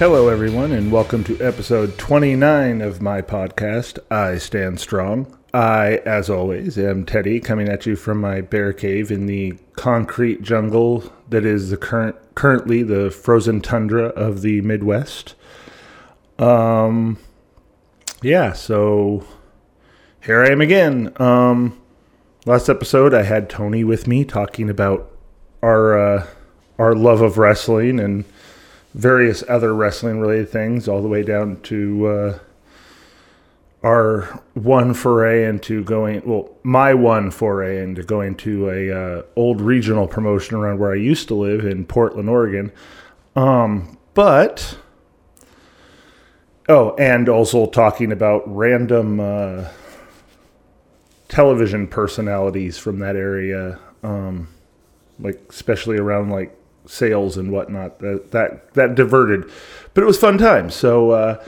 Hello, everyone, and welcome to episode 29 of my podcast, I Stand Strong. I, as always, am Teddy, coming at you from my bear cave in the concrete jungle that is the current currently the frozen tundra of the Midwest. Um, yeah, so here I am again. Um, last episode, I had Tony with me talking about our uh, our love of wrestling and various other wrestling related things, all the way down to uh, our one foray into going. Well, my one foray into going to a uh, old regional promotion around where I used to live in Portland, Oregon. Um, but oh, and also talking about random uh, television personalities from that area. Um, like especially around like sales and whatnot. That that that diverted, but it was fun times. So, uh,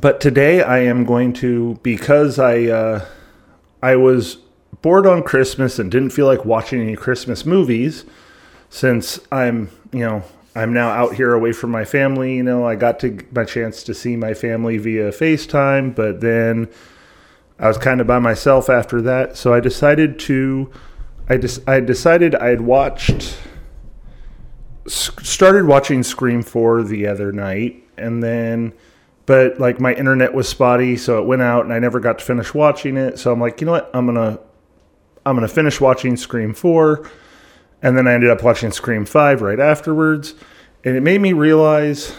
but today I am going to because I uh, I was bored on Christmas and didn't feel like watching any Christmas movies since I'm you know I'm now out here away from my family. You know, I got to my chance to see my family via FaceTime, but then I was kind of by myself after that. So I decided to, I just, I decided I had watched, started watching Scream 4 the other night, and then, but like my internet was spotty, so it went out, and I never got to finish watching it. So I'm like, you know what, I'm gonna, I'm gonna finish watching Scream 4 and then I ended up watching Scream 5 right afterwards. And it made me realize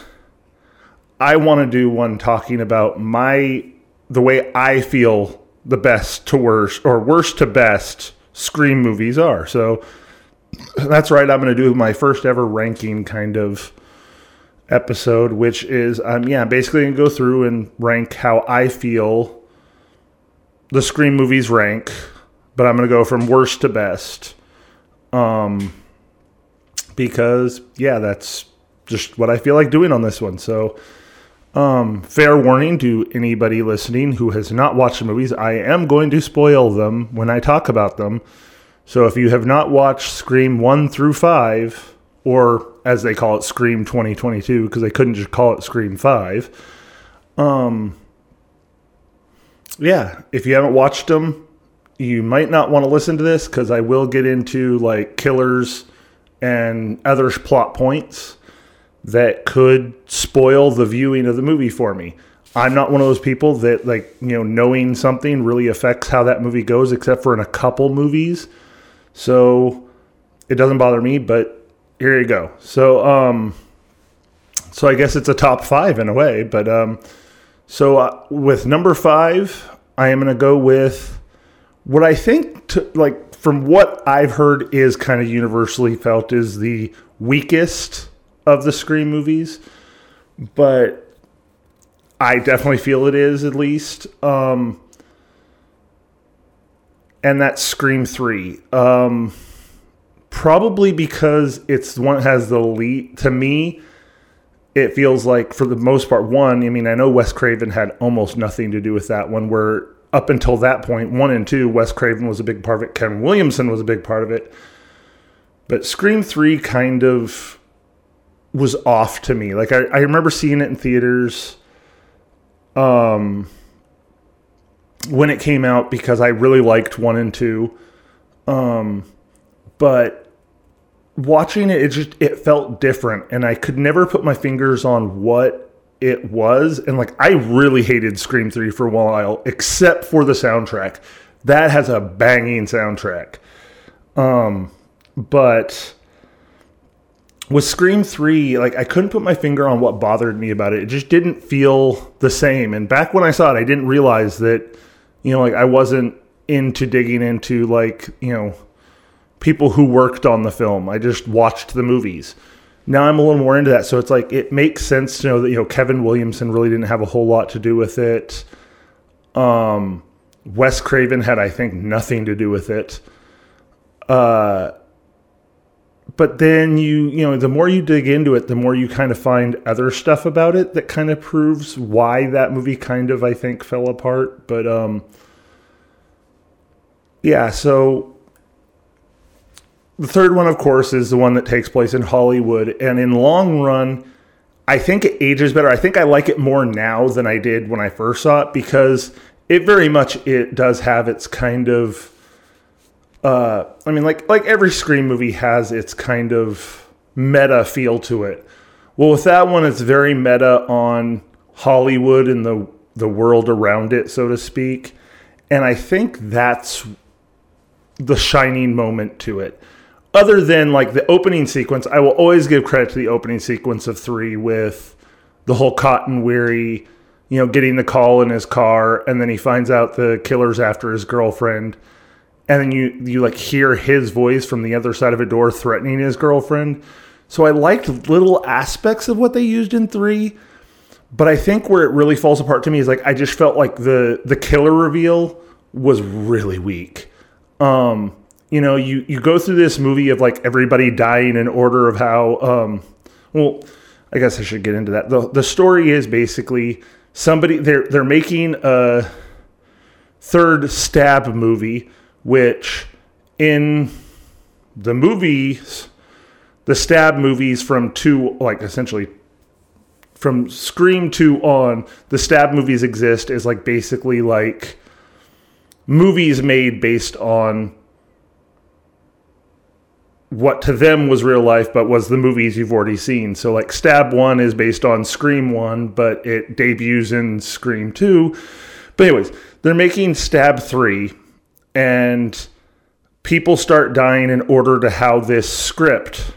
I want to do one talking about my the way I feel the best to worst or worst to best Scream movies are. So that's right. I'm going to do my first ever ranking kind of episode, which is um yeah, basically going to go through and rank how I feel the Scream movies rank, but I'm going to go from worst to best um, because yeah, that's just what I feel like doing on this one. So, um, fair warning to anybody listening who has not watched the movies, I am going to spoil them when I talk about them. So, if you have not watched Scream 1 through 5, or as they call it, Scream 2022, because they couldn't just call it Scream 5, um, yeah, if you haven't watched them, you might not want to listen to this because I will get into like killers and other plot points that could spoil the viewing of the movie for me. I'm not one of those people that like, you know, knowing something really affects how that movie goes except for in a couple movies. So it doesn't bother me, but here you go. So um so I guess it's a top 5 in a way, but um so uh, with number 5, I am going to go with what I think, to, like from what I've heard, is kind of universally felt is the weakest of the Scream movies, but I definitely feel it is at least. Um, and that's Scream Three. Um, probably because it's one has the lead. To me, it feels like for the most part, one. I mean, I know Wes Craven had almost nothing to do with that one. Where up until that point, one and two, Wes Craven was a big part of it. Ken Williamson was a big part of it. But Scream 3 kind of was off to me. Like, I, I remember seeing it in theaters um, when it came out because I really liked one and two. Um, but watching it, it just it felt different, and I could never put my fingers on what it was and like I really hated Scream 3 for a while except for the soundtrack. That has a banging soundtrack. Um but with Scream 3, like I couldn't put my finger on what bothered me about it. It just didn't feel the same. And back when I saw it, I didn't realize that you know like I wasn't into digging into like, you know, people who worked on the film. I just watched the movies now I'm a little more into that. So it's like it makes sense to know that you know Kevin Williamson really didn't have a whole lot to do with it. Um, Wes Craven had, I think, nothing to do with it. Uh, but then you you know the more you dig into it, the more you kind of find other stuff about it that kind of proves why that movie kind of I think fell apart. But um, yeah, so the third one, of course, is the one that takes place in Hollywood. And in long run, I think it ages better. I think I like it more now than I did when I first saw it because it very much it does have its kind of uh I mean like like every Scream movie has its kind of meta feel to it. Well, with that one it's very meta on Hollywood and the the world around it, so to speak. And I think that's the shining moment to it. Other than like the opening sequence, I will always give credit to the opening sequence of three with the whole Cotton Weary, you know, getting the call in his car, and then he finds out the killer's after his girlfriend, and then you you like hear his voice from the other side of a door threatening his girlfriend. So I liked little aspects of what they used in three, but I think where it really falls apart to me is like I just felt like the the killer reveal was really weak. Um, you know, you you go through this movie of like everybody dying in order of how um well, I guess I should get into that. The the story is basically somebody they're they're making a third stab movie which in the movies the stab movies from two like essentially from Scream 2 on, the stab movies exist as like basically like movies made based on what to them was real life, but was the movies you've already seen. So, like, Stab 1 is based on Scream 1, but it debuts in Scream 2. But, anyways, they're making Stab 3, and people start dying in order to how this script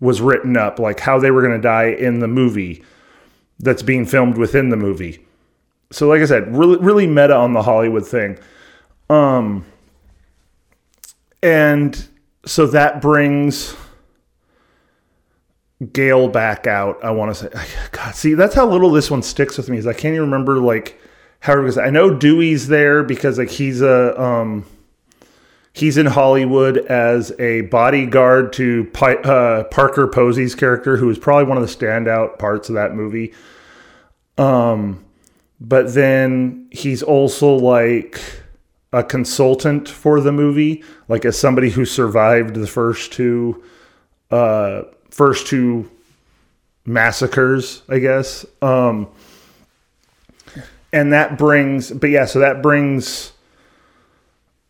was written up, like how they were going to die in the movie that's being filmed within the movie. So, like I said, really, really meta on the Hollywood thing. Um, and so that brings Gale back out. I want to say, God, see, that's how little this one sticks with me. Is I can't even remember like how it was. I know Dewey's there because like he's a um, he's in Hollywood as a bodyguard to uh, Parker Posey's character, who is probably one of the standout parts of that movie. Um, but then he's also like a consultant for the movie, like as somebody who survived the first two, uh, first two massacres, I guess. Um, and that brings, but yeah, so that brings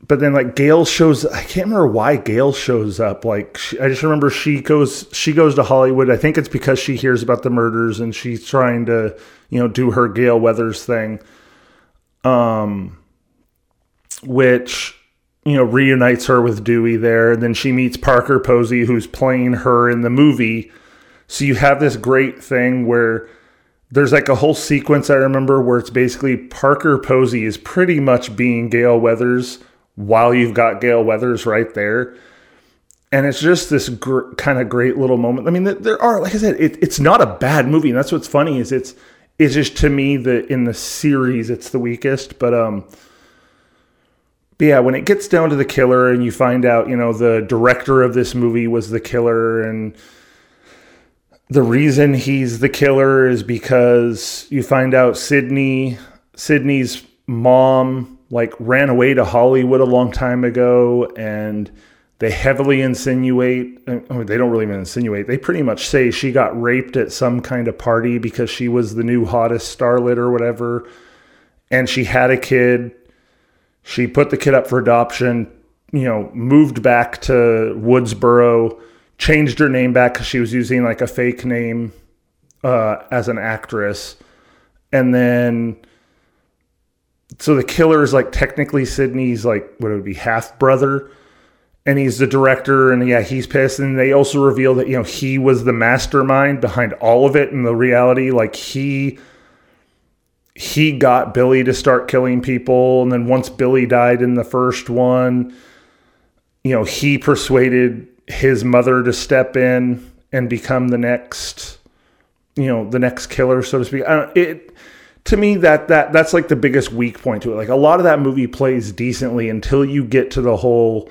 but then like Gale shows I can't remember why Gale shows up like she, I just remember she goes she goes to Hollywood. I think it's because she hears about the murders and she's trying to you know do her Gale Weathers thing um which you know reunites her with Dewey there. And then she meets Parker Posey who's playing her in the movie. So you have this great thing where there's like a whole sequence I remember where it's basically Parker Posey is pretty much being Gale Weathers while you've got Gale Weathers right there. And it's just this gr- kind of great little moment. I mean, there are, like I said, it, it's not a bad movie. And that's what's funny is it's, it's just to me that in the series, it's the weakest. But, um, but yeah, when it gets down to the killer and you find out, you know, the director of this movie was the killer and the reason he's the killer is because you find out Sidney Sidney's mom like ran away to Hollywood a long time ago and they heavily insinuate they don't really even insinuate they pretty much say she got raped at some kind of party because she was the new hottest starlet or whatever and she had a kid. She put the kid up for adoption you know moved back to woodsboro changed her name back because she was using like a fake name uh, as an actress. And then so the killer is like technically Sidney's like what it would be half brother, and he's the director, and yeah, he's pissed. And they also reveal that you know he was the mastermind behind all of it, and the reality. Like he he got Billy to start killing people, and then once Billy died in the first one, you know he persuaded his mother to step in and become the next you know the next killer so to speak it to me that that that's like the biggest weak point to it. Like a lot of that movie plays decently until you get to the whole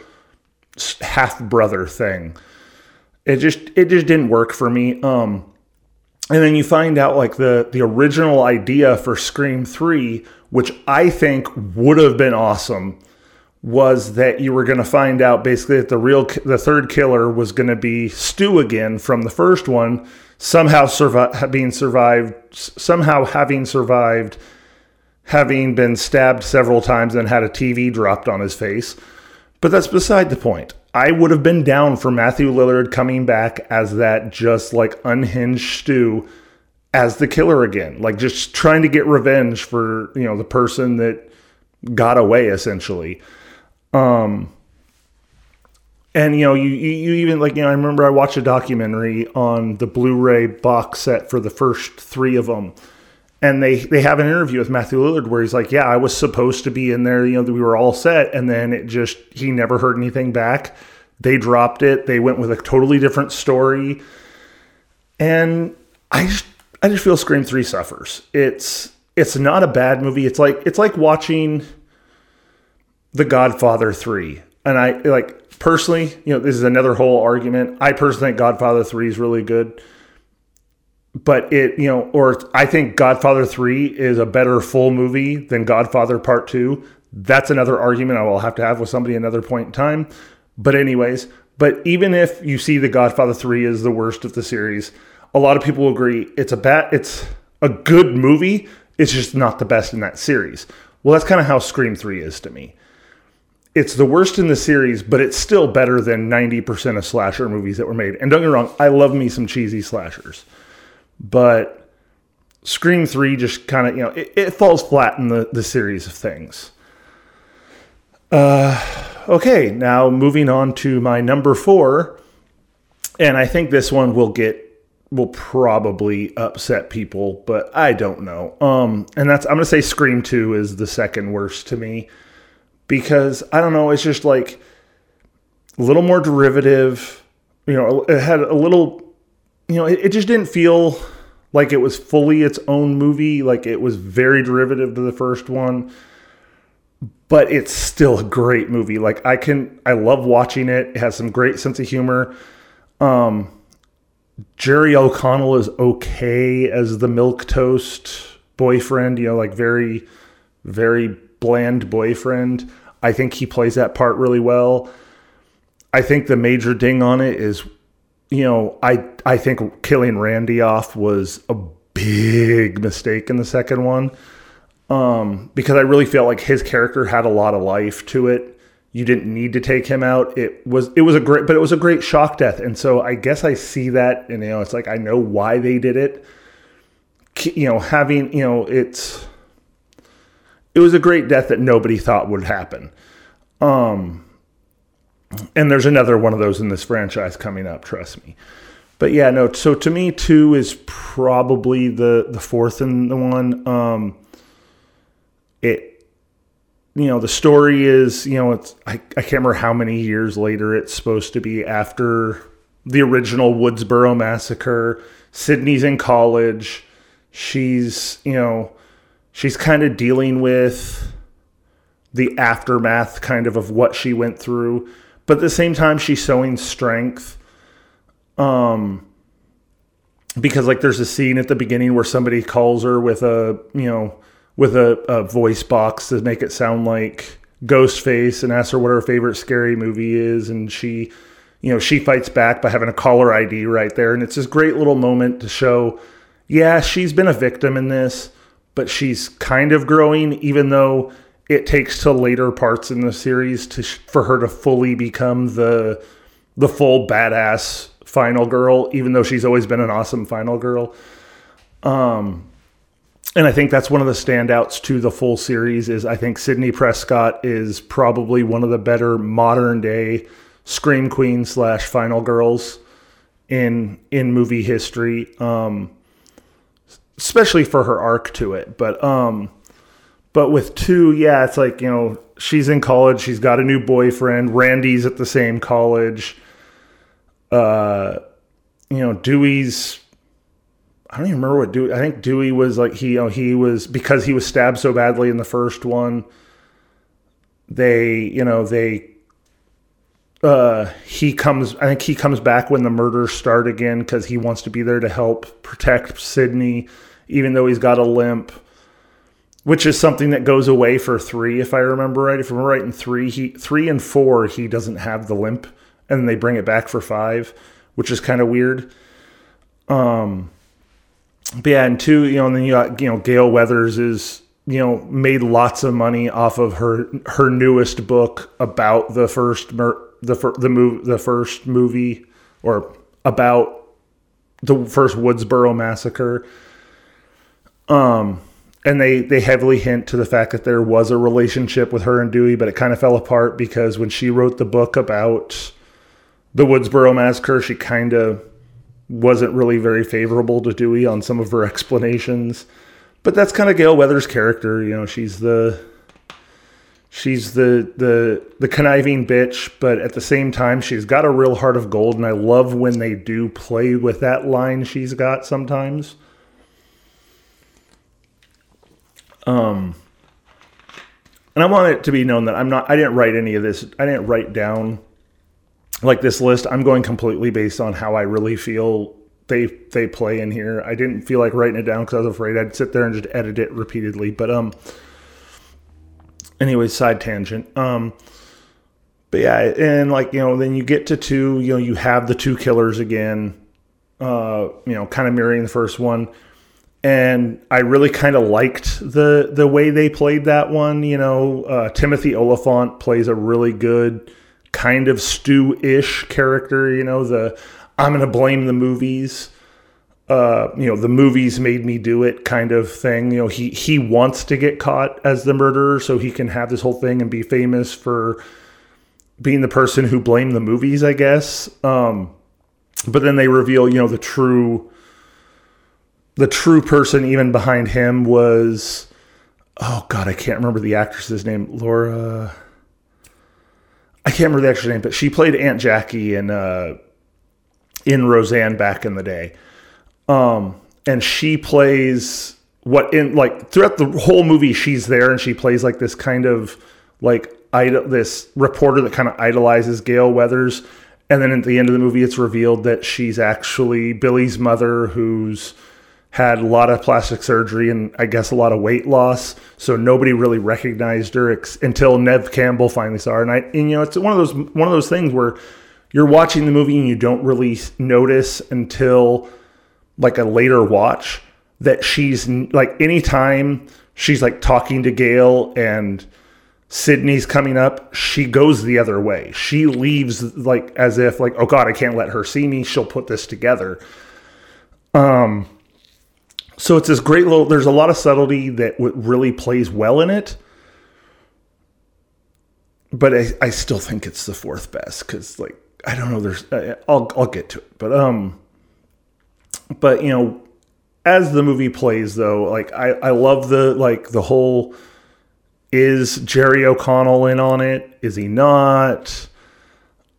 half brother thing. It just it just didn't work for me. Um and then you find out like the the original idea for Scream 3, which I think would have been awesome, was that you were going to find out basically that the real the third killer was going to be Stu again from the first one, somehow survi- being survived, somehow having survived, having been stabbed several times and had a TV dropped on his face. But that's beside the point. I would have been down for Matthew Lillard coming back as that just like unhinged Stu as the killer again, like just trying to get revenge for, you know, the person that got away essentially. Um, and you know, you, you even like you know, I remember I watched a documentary on the Blu-ray box set for the first three of them, and they they have an interview with Matthew Lillard where he's like, "Yeah, I was supposed to be in there. You know, we were all set, and then it just he never heard anything back. They dropped it. They went with a totally different story, and I just I just feel Scream Three suffers. It's it's not a bad movie. It's like it's like watching The Godfather Three, and I like personally, you know, this is another whole argument. I personally think Godfather Three is really good. But it you know or i think godfather 3 is a better full movie than godfather part 2 that's another argument i will have to have with somebody another point in time. But anyways but even if you see the godfather 3 is the worst of the series a lot of people agree it's a bad it's a good movie. It's just not the best in that series. Well that's kind of how scream 3 is to me it's the worst in the series, but it's still better than 90% of slasher movies that were made. And don't get me wrong, I love me some cheesy slashers but Scream 3 just kind of, you know, it, it, falls flat in the, the series of things. Uh, okay, now moving on to my number four. And I think this one will get, will probably upset people, but I don't know. Um, and that's, I'm going to say Scream 2 is the second worst to me because I don't know, it's just like a little more derivative. You know, it had a little you know, it, it just didn't feel like it was fully its own movie. Like it was very derivative to the first one, but it's still a great movie. Like I can, I love watching it. It has some great sense of humor. Um, Jerry O'Connell is okay as the milk toast boyfriend. You know, like very, very bland boyfriend. I think he plays that part really well. I think the major ding on it is you know, I I think killing Randy off was a big mistake in the second one. Um, because I really felt like his character had a lot of life to it. You didn't need to take him out. It was it was a great but it was a great shock death. And so I guess I see that and you know, it's like I know why they did it. You know, having, you know, it's it was a great death that nobody thought would happen. Um and there's another one of those in this franchise coming up. Trust me. But yeah, no. So to me, two is probably the the fourth and the one. Um, it, you know, the story is, you know, it's I, I can't remember how many years later it's supposed to be after the original Woodsboro massacre. Sidney's in college. She's, you know, she's kind of dealing with the aftermath kind of of what she went through but at the same time she's showing strength um because like there's a scene at the beginning where somebody calls her with a you know with a, a voice box to make it sound like Ghostface and asks her what her favorite scary movie is and she you know she fights back by having a caller ID right there and it's this great little moment to show yeah she's been a victim in this but she's kind of growing even though it takes to later parts in the series to for her to fully become the the full badass final girl even though she's always been an awesome final girl. Um and I think that's one of the standouts to the full series is I think Sidney Prescott is probably one of the better modern day scream queen slash final girls in in movie history. Um especially for her arc to it but um but with two, yeah, it's like, you know, she's in college, she's got a new boyfriend, Randy's at the same college. Uh, you know, Dewey's I don't even remember what Dewey I think Dewey was like he you know, he was because he was stabbed so badly in the first one. They, you know, they uh he comes I think he comes back when the murders start again cuz he wants to be there to help protect Sidney even though he's got a limp which is something that goes away for three, if I remember right. If I'm right in three, he three and four, he doesn't have the limp, and they bring it back for five, which is kind of weird. Um, but yeah, and two, you know, and then you got you know Gail Weathers is you know made lots of money off of her her newest book about the first mur- the fir- the move the first movie or about the first Woodsboro massacre. Um, and they they heavily hint to the fact that there was a relationship with her and Dewey, but it kind of fell apart because when she wrote the book about the Woodsboro massacre, she kind of wasn't really very favorable to Dewey on some of her explanations. But that's kind of Gale Weathers' character, you know. She's the she's the the the conniving bitch, but at the same time, she's got a real heart of gold, and I love when they do play with that line she's got sometimes. Um, and I want it to be known that I'm not. I didn't write any of this. I didn't write down like this list. I'm going completely based on how I really feel they they play in here. I didn't feel like writing it down because I was afraid I'd sit there and just edit it repeatedly. But um, anyway, side tangent. Um, but yeah, and like you know, then you get to two. You know, you have the two killers again. Uh, you know, kind of mirroring the first one and I really kind of liked the the way they played that one. You know, uh, Timothy Olyphant plays a really good kind of Stu ish character. You know, the I'm to blame the movies. Uh, you know, the movies made me do it kind of thing. You know, he he wants to get caught as the murderer so he can have this whole thing and be famous for being the person who blamed the movies, I guess. Um, but then they reveal, you know, the true the true person even behind him was oh god i can't remember the actress's name. Laura i can't remember the actress name but she played aunt jackie in uh in roseanne back in the day. Um and she plays what in like throughout the whole movie she's there and she plays like this kind of like idol this reporter that kind of idolizes gale weathers. And then at the end of the movie it's revealed that she's actually billy's mother who's had a lot of plastic surgery and I guess a lot of weight loss. So nobody really recognized her ex- until Neve Campbell finally saw her. And I, and, you know, it's one of those one of those things where you're watching the movie and you don't really notice until like a later watch that she's like anytime she's like talking to Gale and Sidney's coming up, she goes the other way. She leaves like as if like, oh God, I can't let her see me. She'll put this together. Um, so it's this great little. There's a lot of subtlety that really plays well in it, but I, I still think it's the fourth best because like I don't know. There's I'll I'll get to it, but um, but you know, as the movie plays though, like I I love the like the whole. Is Jerry O'Connell in on it? Is he not?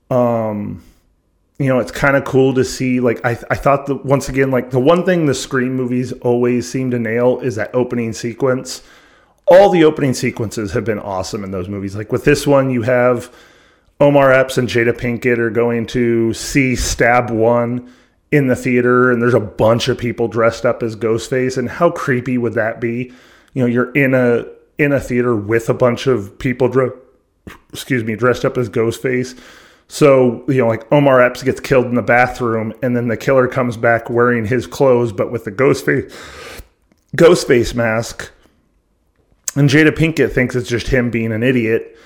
Um, you know, it's kind of cool to see. Like, I, I thought that once again, like the one thing the Scream movies always seem to nail is that opening sequence. All the opening sequences have been awesome in those movies. Like with this one, you have Omar Epps and Jada Pinkett are going to see Stab One in the theater, and there's a bunch of people dressed up as Ghostface. And how creepy would that be? You know, you're in a in a theater with a bunch of people, dre- excuse me, dressed up as Ghostface so, you know, like Omar Epps gets killed in the bathroom and then the killer comes back wearing his clothes but with the ghost face ghost face mask. And Jada Pinkett thinks it's just him being an idiot.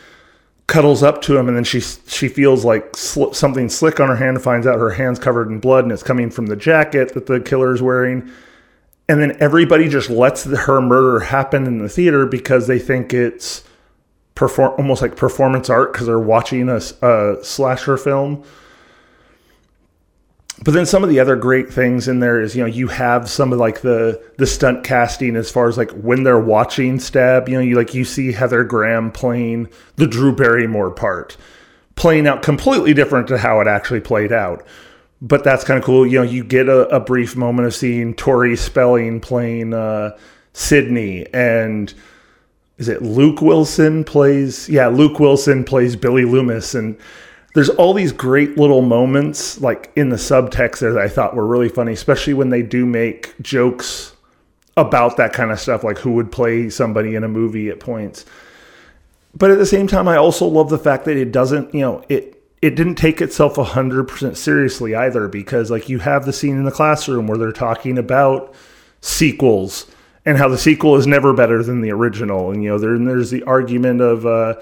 Cuddles up to him and then she she feels like sl- something slick on her hand finds out her hand's covered in blood and it's coming from the jacket that the killer is wearing. And then everybody just lets her murder happen in the theater because they think it's perform almost like performance art because they're watching a, a slasher film. But then some of the other great things in there is you know you have some of like the the stunt casting as far as like when they're watching stab you know you like you see Heather Graham playing the Drew Barrymore part playing out completely different to how it actually played out but that's kind of cool you know you get a, a brief moment of seeing Tori Spelling playing uh, Sidney and is it Luke Wilson plays yeah Luke Wilson plays Billy Loomis and there's all these great little moments like in the subtext that I thought were really funny especially when they do make jokes about that kind of stuff, like who would play somebody in a movie at points. But at the same time, I also love the fact that it doesn't, you know, it it didn't take itself 100% seriously either because like you have the scene in the classroom where they're talking about sequels and how the sequel is never better than the original and you know there, there's the argument of uh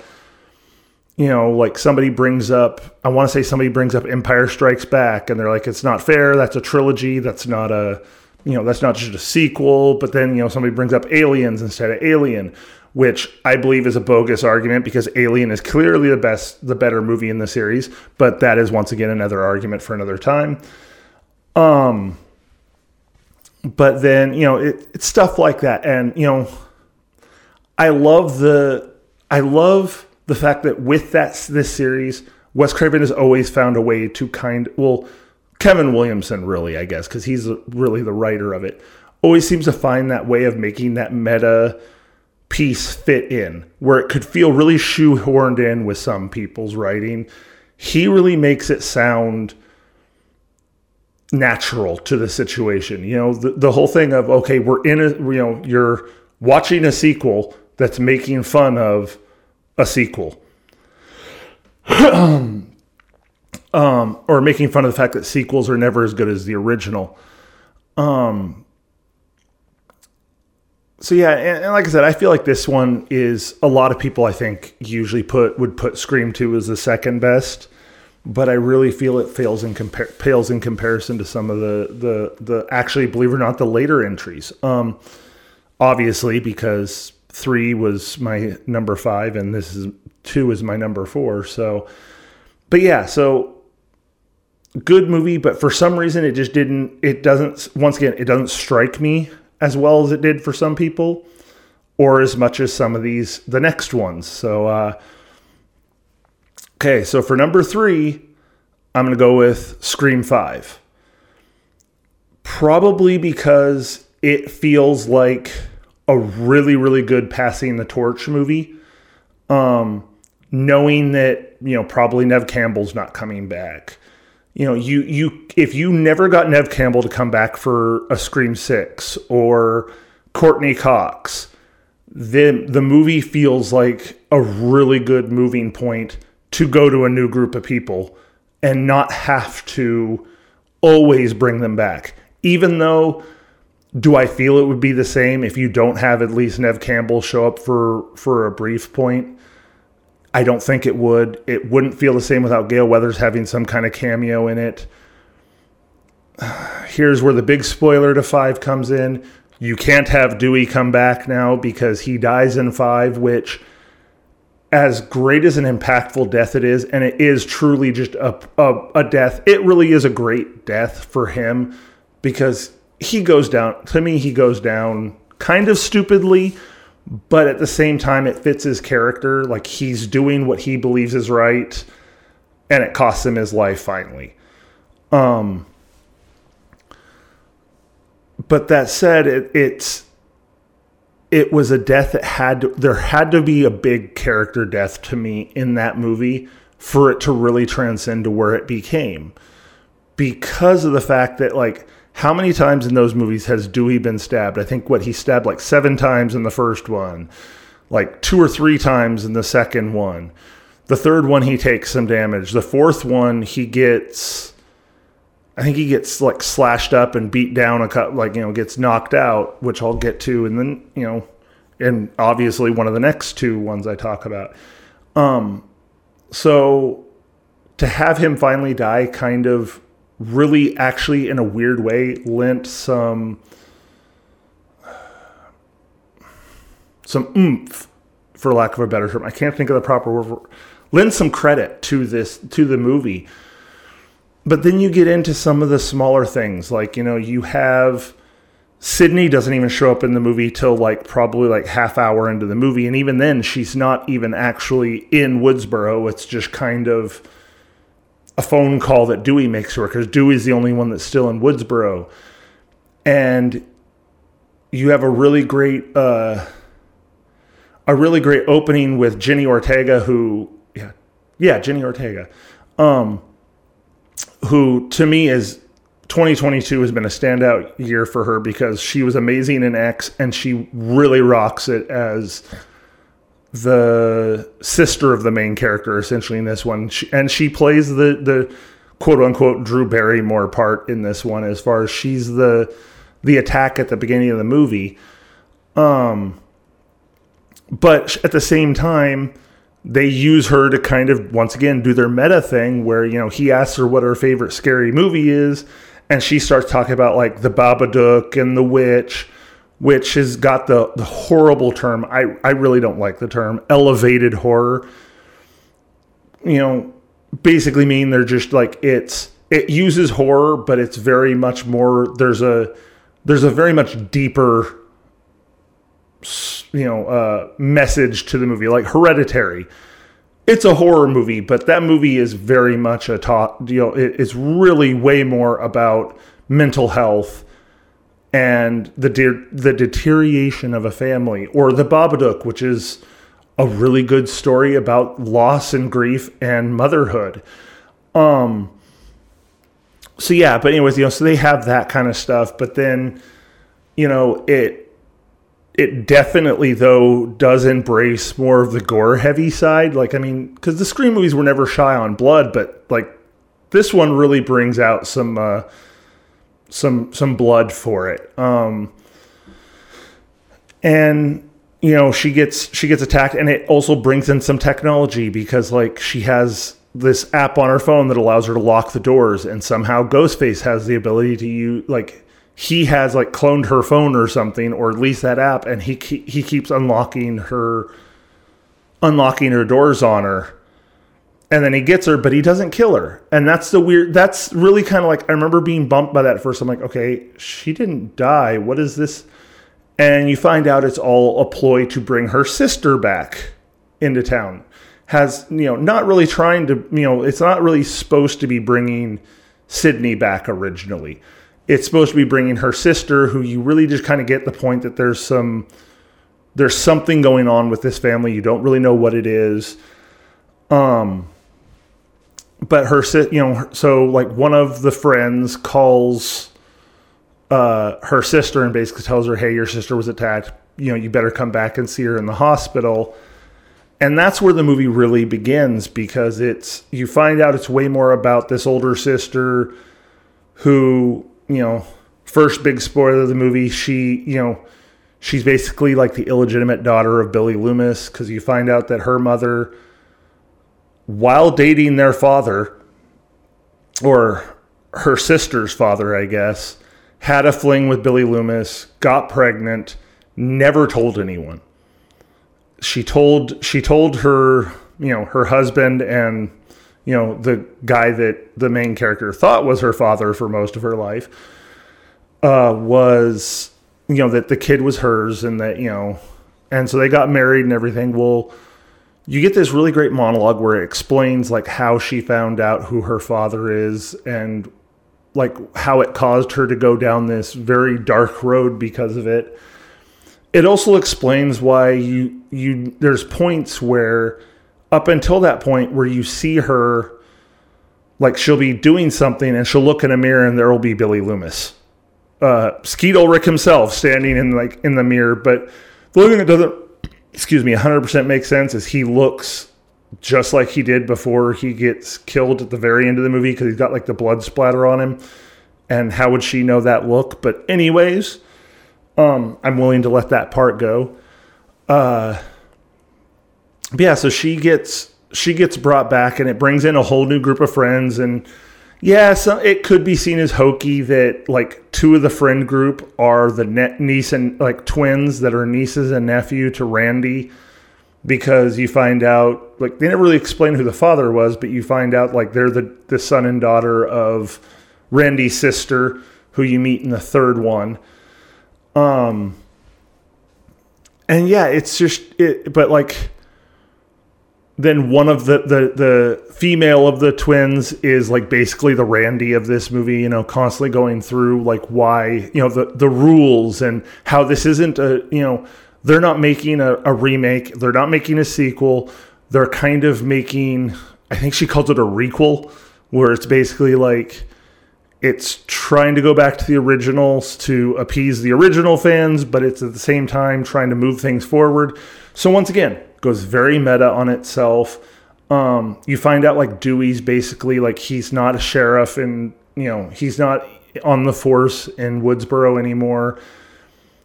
you know like somebody brings up i want to say somebody brings up empire strikes back and they're like it's not fair that's a trilogy that's not a you know that's not just a sequel but then you know somebody brings up aliens instead of alien which I believe is a bogus argument because Alien is clearly the best, the better movie in the series. But that is once again another argument for another time. Um, but then you know it, it's stuff like that, and you know, I love the I love the fact that with that this series, Wes Craven has always found a way to kind well, Kevin Williamson really, I guess, because he's really the writer of it. Always seems to find that way of making that meta piece fit in, where it could feel really shoehorned in with some people's writing. He really makes it sound natural to the situation. You know, the, the whole thing of, okay, we're in a, you know, you're watching a sequel that's making fun of a sequel. um, or making fun of the fact that sequels are never as good as the original. Um, so yeah, and, and, like I said, I feel like this one is a lot of people I think usually put would put Scream Two as the second best, but I really feel it fails in compare pales in comparison to some of the the the actually believe it or not the later entries. Um, obviously because three was my number five and this is two is my number four. So, but yeah, so good movie, but for some reason it just didn't. It doesn't. Once again, it doesn't strike me as well as it did for some people, or as much as some of these, the next ones. So, uh, okay, so for number three, I'm going to go with Scream 5. Probably because it feels like a really, really good passing the torch movie. Um, knowing that, you know, probably Neve Campbell's not coming back you know, you you if you never got Neve Campbell to come back for a Scream Six or Courteney Cox, then the movie feels like a really good moving point to go to a new group of people and not have to always bring them back. Even though do I feel it would be the same if you don't have at least Neve Campbell show up for for a brief point? I don't think it would. It wouldn't feel the same without Gale Weathers having some kind of cameo in it. Here's where the big spoiler to five comes in. You can't have Dewey come back now because he dies in five, which, as great as an impactful death it is, and it is truly just a, a, a death, it really is a great death for him because he goes down, to me, he goes down kind of stupidly but at the same time it fits his character. Like he's doing what he believes is right and it costs him his life finally. Um but that said it, it's it was a death that had there had to be a big character death to me in that movie for it to really transcend to where it became because of the fact that like how many times in those movies has Dewey been stabbed? I think what he stabbed like seven times in the first one, like two or three times in the second one. The third one, he takes some damage. The fourth one, he gets, I think he gets like slashed up and beat down a cut, like, you know, gets knocked out, which I'll get to. And then, you know, and obviously one of the next two ones I talk about. Um, so to have him finally die kind of really actually in a weird way lent some some oomph for lack of a better term i can't think of the proper word lend some credit to this to the movie but then you get into some of the smaller things like you know you have Sidney doesn't even show up in the movie till like probably like half hour into the movie and even then she's not even actually in Woodsboro it's just kind of a phone call that Dewey makes her because Dewey's the only one that's still in Woodsboro. And you have a really great uh, a really great opening with Jenny Ortega who yeah yeah Jenny Ortega um, who to me is 2022 has been a standout year for her because she was amazing in X and she really rocks it as the sister of the main character essentially in this one. She, and she plays the the quote unquote Drew Barrymore part in this one as far as she's the the attack at the beginning of the movie. Um but at the same time they use her to kind of once again do their meta thing where you know he asks her what her favorite scary movie is and she starts talking about like the babadook and the witch which has got the, the horrible term I, I really don't like the term elevated horror. You know basically mean they're just like it's it uses horror but it's very much more there's a there's a very much deeper you know uh, message to the movie like hereditary. It's a horror movie but that movie is very much a talk you know it, it's really way more about mental health and the de- the deterioration of a family or the babadook which is a really good story about loss and grief and motherhood. Um so yeah but anyways you know so they have that kind of stuff but then you know it it definitely though does embrace more of the gore heavy side. Like i mean because the scream movies were never shy on blood but like this one really brings out some uh some some blood for it. Um and you know she gets she gets attacked and it also brings in some technology because like she has this app on her phone that allows her to lock the doors and somehow ghostface has the ability to use like he has like cloned her phone or something, or at least that app, and he he keeps unlocking her, unlocking her doors on her, and then he gets her, but he doesn't kill her, and that's the weird. That's really kind of like I remember being bumped by that first. I'm like, okay, she didn't die. What is this? And you find out it's all a ploy to bring her sister back into town. Has you know not really trying to you know it's not really supposed to be bringing Sidney back originally it's supposed to be bringing her sister, who you really just kind of get the point that there's some there's something going on with this family. You don't really know what it is. Um, but her, you know, so like one of the friends calls uh, her sister and basically tells her, "Hey, your sister was attacked. You know, you better come back and see her in the hospital." And that's where the movie really begins because it's you find out it's way more about this older sister who you know, first big spoiler of the movie, she, you know, she's basically like the illegitimate daughter of Billy Loomis because you find out that her mother, while dating their father, or her sister's father, I guess, had a fling with Billy Loomis, got pregnant, never told anyone. She told she told her, you know, her husband and you know, the guy that the main character thought was her father for most of her life, uh, was, you know, that the kid was hers and that, you know, and so they got married and everything. Well, you get this really great monologue where it explains like how she found out who her father is and like how it caused her to go down this very dark road because of it. It also explains why you you there's points where up until that point where you see her like she'll be doing something and she'll look in a mirror and there will be Billy Loomis. Uh, Skeet Ulrich himself standing in like in the mirror, but the only thing that doesn't excuse me 100% make sense is he looks just like he did before he gets killed at the very end of the movie because he's got like the blood splatter on him. And how would she know that look? But anyways, um, I'm willing to let that part go. Uh, yeah, so she gets she gets brought back, and it brings in a whole new group of friends. And yeah, so it could be seen as hokey that like two of the friend group are the niece and like twins that are nieces and nephew to Randy, because you find out like they never really explain who the father was, but you find out like they're the the son and daughter of Randy's sister, who you meet in the third one. Um, and yeah, it's just it, but like then one of the, the the female of the twins is like basically the Randy of this movie, you know, constantly going through like why, you know, the the rules and how this isn't a, you know, they're not making a, a remake, they're not making a sequel, they're kind of making I think she calls it a requel, where it's basically like it's trying to go back to the originals to appease the original fans, but it's at the same time trying to move things forward. So once again, goes very meta on itself. Um, you find out like Dewey's basically like he's not a sheriff and you know he's not on the force in Woodsboro anymore.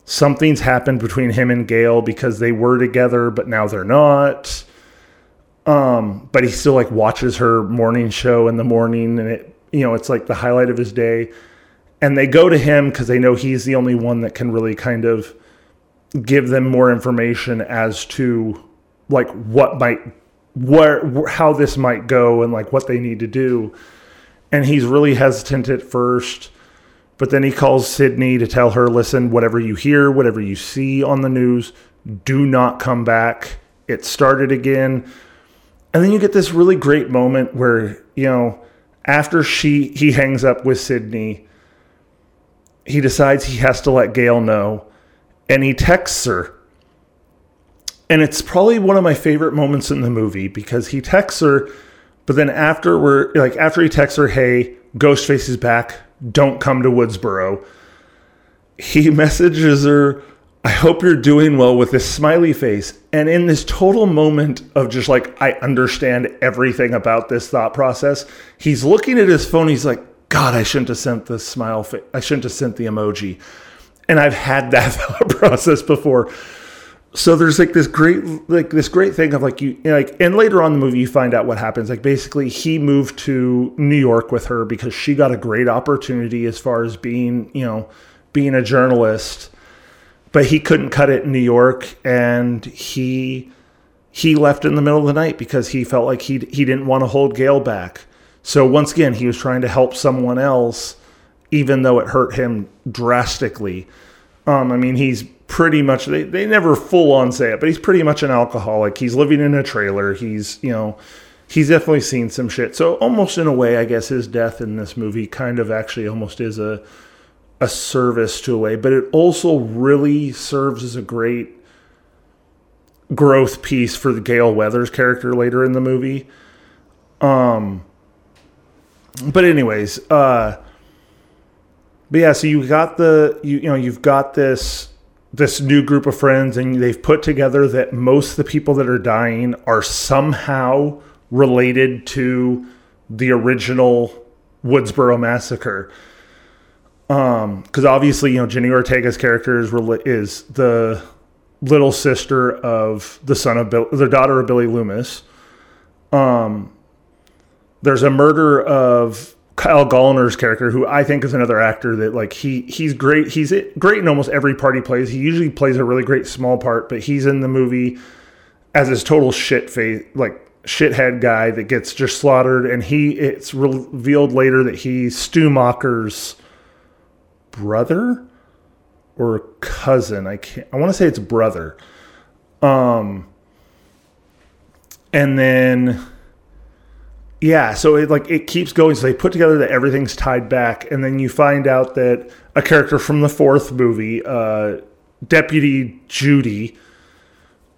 Something's happened between him and Gale because they were together, but now they're not. Um, but he still like watches her morning show in the morning, and it you know it's like the highlight of his day. And they go to him because they know he's the only one that can really kind of give them more information as to like what might where how this might go and like what they need to do. And he's really hesitant at first but then he calls Sidney to tell her, listen, whatever you hear, whatever you see on the news, do not come back. It started again. And then you get this really great moment where, you know, after she he hangs up with Sidney, he decides he has to let Gale know. And he texts her. And it's probably one of my favorite moments in the movie because he texts her, but then after we're like after he texts her, hey, Ghostface is back don't come to Woodsboro. He messages her, I hope you're doing well with this smiley face. And in this total moment of just like, I understand everything about this thought process, he's looking at his phone. He's like, God, I shouldn't have sent the smile. Fa- I shouldn't have sent the emoji. And I've had that thought process before. So there's like this great like this great thing of like you like and later on the movie you find out what happens. Like basically he moved to New York with her because she got a great opportunity as far as being you know being a journalist. But he couldn't cut it in New York and he he left in the middle of the night because he felt like he he didn't want to hold Gale back. So once again he was trying to help someone else even though it hurt him drastically um I mean he's pretty much they, they never full on say it, but he's pretty much an alcoholic. He's living in a trailer. He's, you know, he's definitely seen some shit. So almost in a way, I guess his death in this movie kind of actually almost is a a service to a way, but it also really serves as a great growth piece for the Gale Weathers character later in the movie. Um but anyways, uh but yeah, so you got the you, you know, you've got this this new group of friends and they've put together that most of the people that are dying are somehow related to the original Woodsboro massacre. Um, because obviously, you know, Jenny Ortega's character is is the little sister of the son of Bill, the daughter of Billy Loomis. Um, there's a murder of Kyle Gallner's character, who I think is another actor that like he he's great. He's great in almost every part he plays. He usually plays a really great small part, but he's in the movie as this total shit face, like shithead guy that gets just slaughtered. And he it's revealed later that he's Stu Macher's brother or cousin. I can't. I want to say it's brother. Um, and then yeah, so it like it keeps going. So they put together that everything's tied back, and then you find out that a character from the fourth movie, uh, Deputy Judy,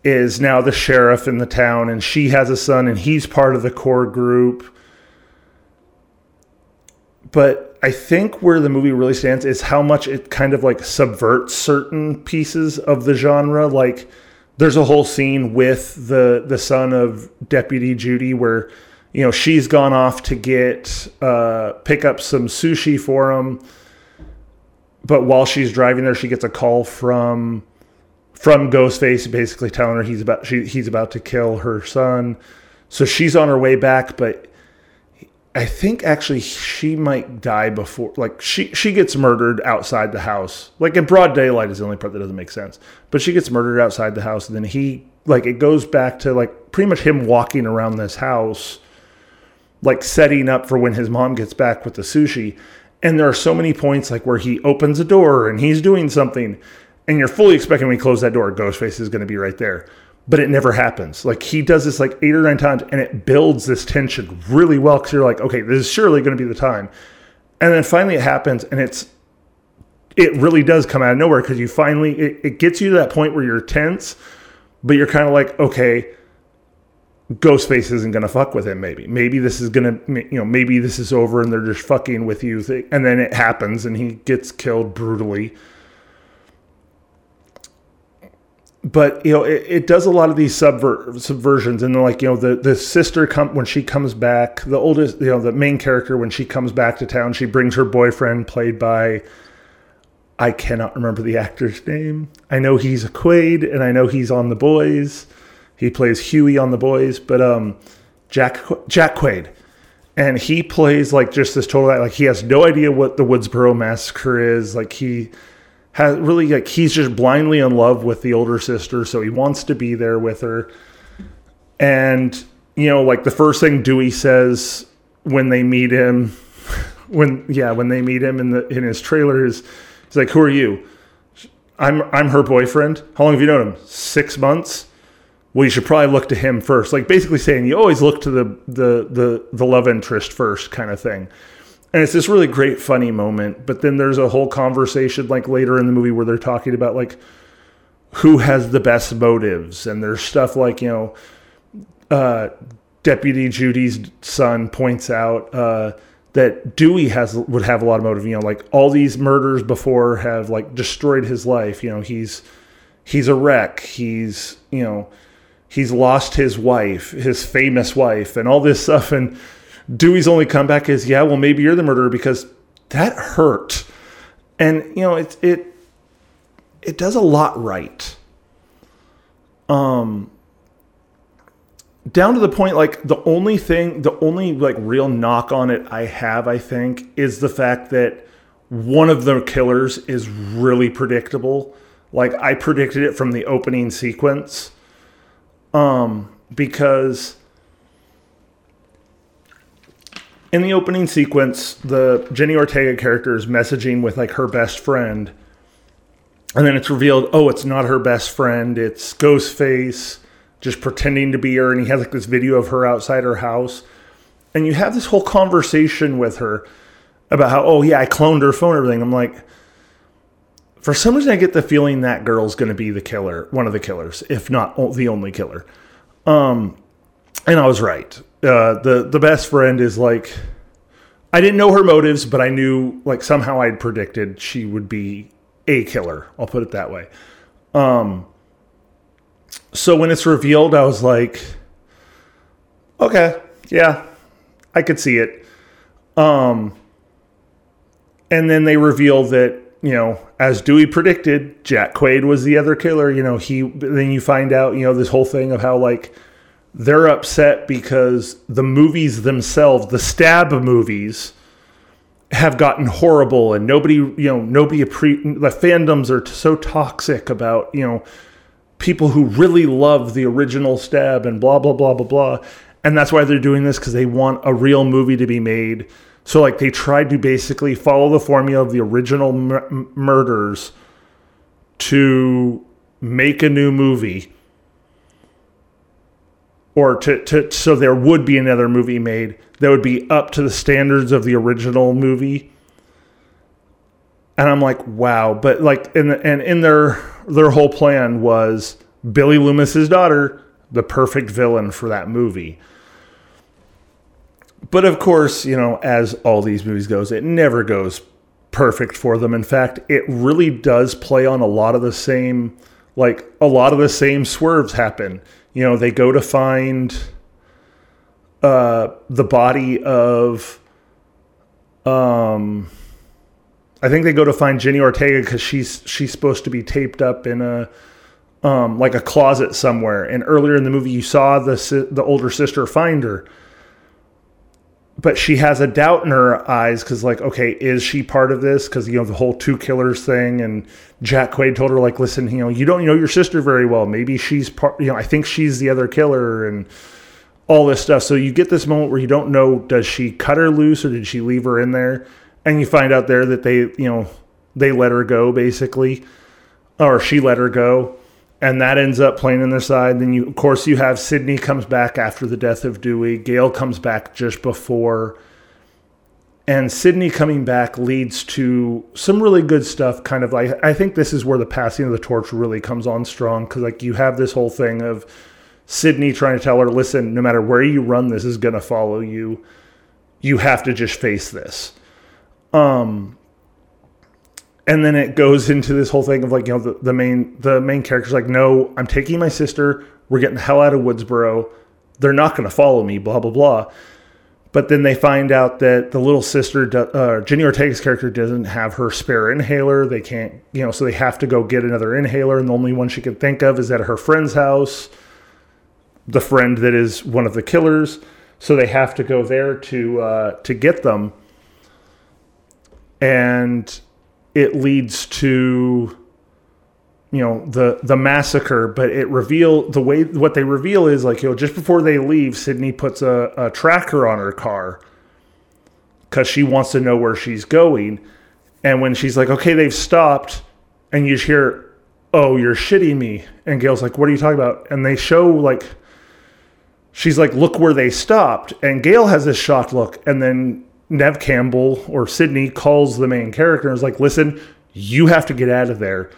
is now the sheriff in the town, and she has a son, and he's part of the core group. But I think where the movie really stands is how much it kind of like subverts certain pieces of the genre. Like, there's a whole scene with the the son of Deputy Judy where you know, she's gone off to get uh, pick up some sushi for him. But while she's driving there, she gets a call from from Ghostface, basically telling her he's about she, he's about to kill her son. So she's on her way back, but I think actually she might die before like she she gets murdered outside the house. Like in broad daylight is the only part that doesn't make sense. But she gets murdered outside the house and then he like it goes back to like pretty much him walking around this house like setting up for when his mom gets back with the sushi. And there are so many points like where he opens a door and he's doing something, and you're fully expecting when he closes that door, Ghostface is going to be right there. But it never happens. Like he does this like eight or nine times, and it builds this tension really well because you're like, okay, this is surely going to be the time. And then finally it happens, and it's it really does come out of nowhere because you finally it, it gets you to that point where you're tense, but you're kind of like, okay, Ghostface isn't gonna fuck with him. Maybe, maybe this is gonna, you know, maybe this is over and they're just fucking with you. And then it happens and he gets killed brutally. But you know, it, it does a lot of these subver- subversions, and like you know, the the sister come when she comes back, the oldest, you know, the main character when she comes back to town, she brings her boyfriend, played by I cannot remember the actor's name. I know he's a Quaid, and I know he's on The Boys. He plays Huey on The Boys, but um, Jack Jack Quaid, and he plays like just this total like he has no idea what the Woodsboro massacre is. Like he has really like he's just blindly in love with the older sister, so he wants to be there with her. And you know, like the first thing Dewey says when they meet him, when yeah, when they meet him in the in his trailer is He's like, "Who are you?" I'm I'm her boyfriend. How long have you known him? Six months. Well, you should probably look to him first. Like basically saying you always look to the the the the love interest first, kind of thing. And it's this really great, funny moment. But then there's a whole conversation like later in the movie where they're talking about like who has the best motives, and there's stuff like you know, uh, Deputy Judy's son points out. Uh, that Dewey has would have a lot of motive. You know, like all these murders before have like destroyed his life. You know, he's he's a wreck. He's you know he's lost his wife, his famous wife, and all this stuff. And Dewey's only comeback is, yeah, well, maybe you're the murderer because that hurt. And you know, it it it does a lot right. Um, down to the point like the only thing the only like real knock on it i have i think is the fact that one of the killers is really predictable like i predicted it from the opening sequence um because in the opening sequence the jenny ortega character is messaging with like her best friend and then it's revealed oh it's not her best friend it's ghostface just pretending to be her. And he has like this video of her outside her house. And you have this whole conversation with her about how, oh, yeah, I cloned her phone everything. I'm like, for some reason, I get the feeling that girl's going to be the killer, one of the killers, if not the only killer. Um, and I was right. Uh, the the best friend is like, I didn't know her motives, but I knew like somehow I'd predicted she would be a killer. I'll put it that way. Um, so when it's revealed, I was like, okay, yeah, I could see it. Um, and then they reveal that you know, as Dewey predicted, Jack Quaid was the other killer. You know, he then you find out, you know, this whole thing of how like they're upset because the movies themselves, the stab movies, have gotten horrible, and nobody, you know, nobody appre- the fandoms are so toxic about you know people who really love the original stab and blah blah blah blah blah and that's why they're doing this because they want a real movie to be made so like they tried to basically follow the formula of the original m- murders to make a new movie or to, to so there would be another movie made that would be up to the standards of the original movie and I'm like, wow. But like, in the, and in their their whole plan was Billy Loomis's daughter, the perfect villain for that movie. But of course, you know, as all these movies goes, it never goes perfect for them. In fact, it really does play on a lot of the same, like a lot of the same swerves happen. You know, they go to find uh, the body of um I think they go to find Jenny Ortega because she's she's supposed to be taped up in a um, like a closet somewhere. And earlier in the movie, you saw the the older sister find her, but she has a doubt in her eyes because like, okay, is she part of this? Because you know the whole two killers thing, and Jack Quaid told her like, listen, you know, you don't know your sister very well. Maybe she's part. You know, I think she's the other killer, and all this stuff. So you get this moment where you don't know does she cut her loose or did she leave her in there? and you find out there that they you know they let her go basically or she let her go and that ends up playing in their side then you of course you have Sidney comes back after the death of dewey gale comes back just before and Sidney coming back leads to some really good stuff kind of like i think this is where the passing of the torch really comes on strong because like you have this whole thing of Sidney trying to tell her, listen, no matter where you run, this is going to follow you. You have to just face this. Um, and then it goes into this whole thing of like, you know, the, the main the main character's like, no, I'm taking my sister. We're getting the hell out of Woodsboro. They're not going to follow me. Blah blah blah. But then they find out that the little sister, uh, Jenny Ortega's character, doesn't have her spare inhaler. They can't, you know, so they have to go get another inhaler. And the only one she can think of is at her friend's house, the friend that is one of the killers. So they have to go there to uh, to get them. And it leads to you know the the massacre but it reveal the way what they reveal is like you know just before they leave sidney puts a, a tracker on her car because she wants to know where she's going. And when she's like okay they've stopped and you hear oh you're shitting me. And gale's like what are you talking about? And they show like she's like look where they stopped. And gale has this shocked look. And then neve campbell or sidney calls the main character and is like listen you have to get out of there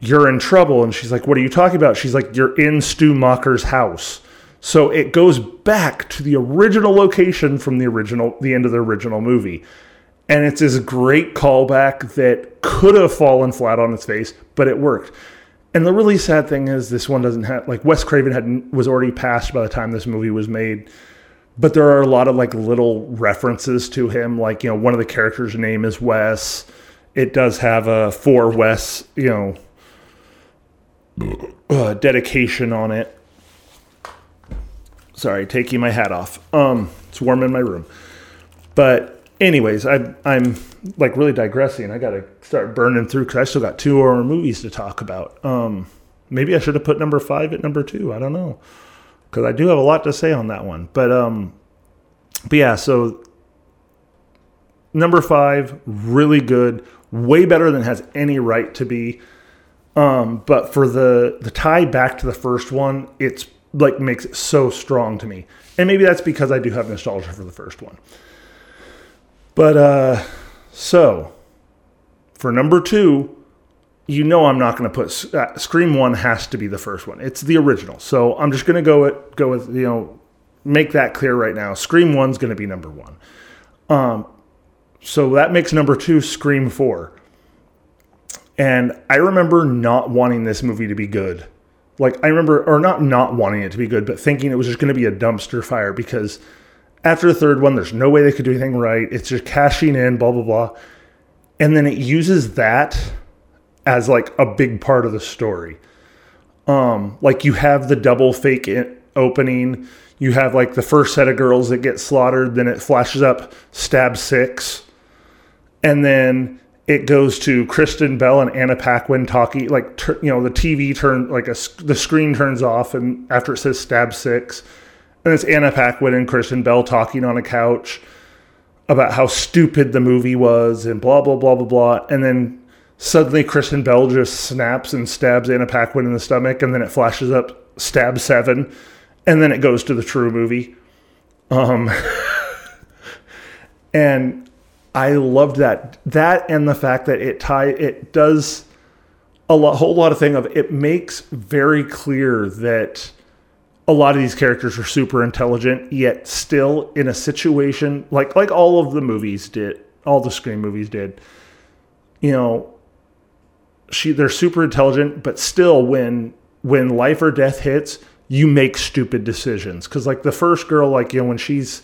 you're in trouble. And she's like, What are you talking about? She's like, You're in Stu Macher's house. So it goes back to the original location from the original, the end of the original movie. And it's this great callback that could have fallen flat on its face, but it worked. And the really sad thing is, this one doesn't have like Wes Craven had was already passed by the time this movie was made. But there are a lot of like little references to him, like you know, one of the characters' name is Wes. It does have a for Wes, you know, uh, dedication on it. Sorry, taking my hat off. Um, it's warm in my room. But anyways, I, I'm like really digressing. I got to start burning through because I still got two more movies to talk about. Um, maybe I should have put number five at number two. I don't know because I do have a lot to say on that one. But um, but yeah, so number five, really good, way better than has any right to be. Um, but for the the tie back to the first one, it's like makes it so strong to me. And maybe that's because I do have nostalgia for the first one. But uh so for number 2, you know I'm not going to put uh, Scream 1 has to be the first one. It's the original. So I'm just going to go with go with you know make that clear right now. Scream 1's going to be number 1. Um so that makes number 2 Scream 4. And I remember not wanting this movie to be good. Like, I remember, or not not wanting it to be good, but thinking it was just going to be a dumpster fire because after the third one, there's no way they could do anything right. It's just cashing in, blah, blah, blah. And then it uses that as like a big part of the story. Um, like you have the double fake opening. You have like the first set of girls that get slaughtered, then it flashes up stab six. And then it goes to Kristen Bell and Anna Paquin talking, like you know, the TV turn like a the screen turns off, and after it says "stab six, and it's Anna Paquin and Kristen Bell talking on a couch about how stupid the movie was and blah blah blah blah blah, and then suddenly Kristen Bell just snaps and stabs Anna Paquin in the stomach, and then it flashes up stab seven, and then it goes to the true movie. Um, and I loved that that and the fact that it tie it does a lot, whole lot of thing of it makes very clear that a lot of these characters are super intelligent yet still in a situation like like all of the movies did all the Scream movies did you know she they're super intelligent but still when when life or death hits you make stupid decisions cuz like the first girl like you know when she's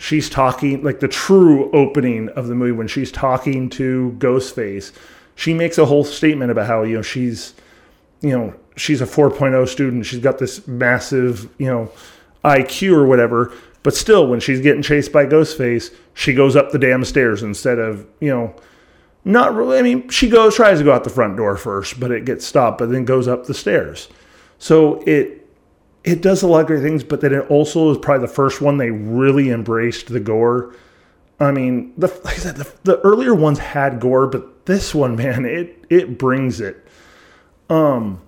she's talking like the true opening of the movie when she's talking to Ghostface. She makes a whole statement about how you know she's you know she's a 4.0 student. She's got this massive you know IQ or whatever. But still, when she's getting chased by Ghostface, she goes up the damn stairs instead of you know not really. I mean, she goes tries to go out the front door first, but it gets stopped. But then goes up the stairs. So it it does a lot of great things, but then it also is probably the first one they really embraced the gore. I mean, the like I said, the, the earlier ones had gore, but this one, man, it it brings it. Um,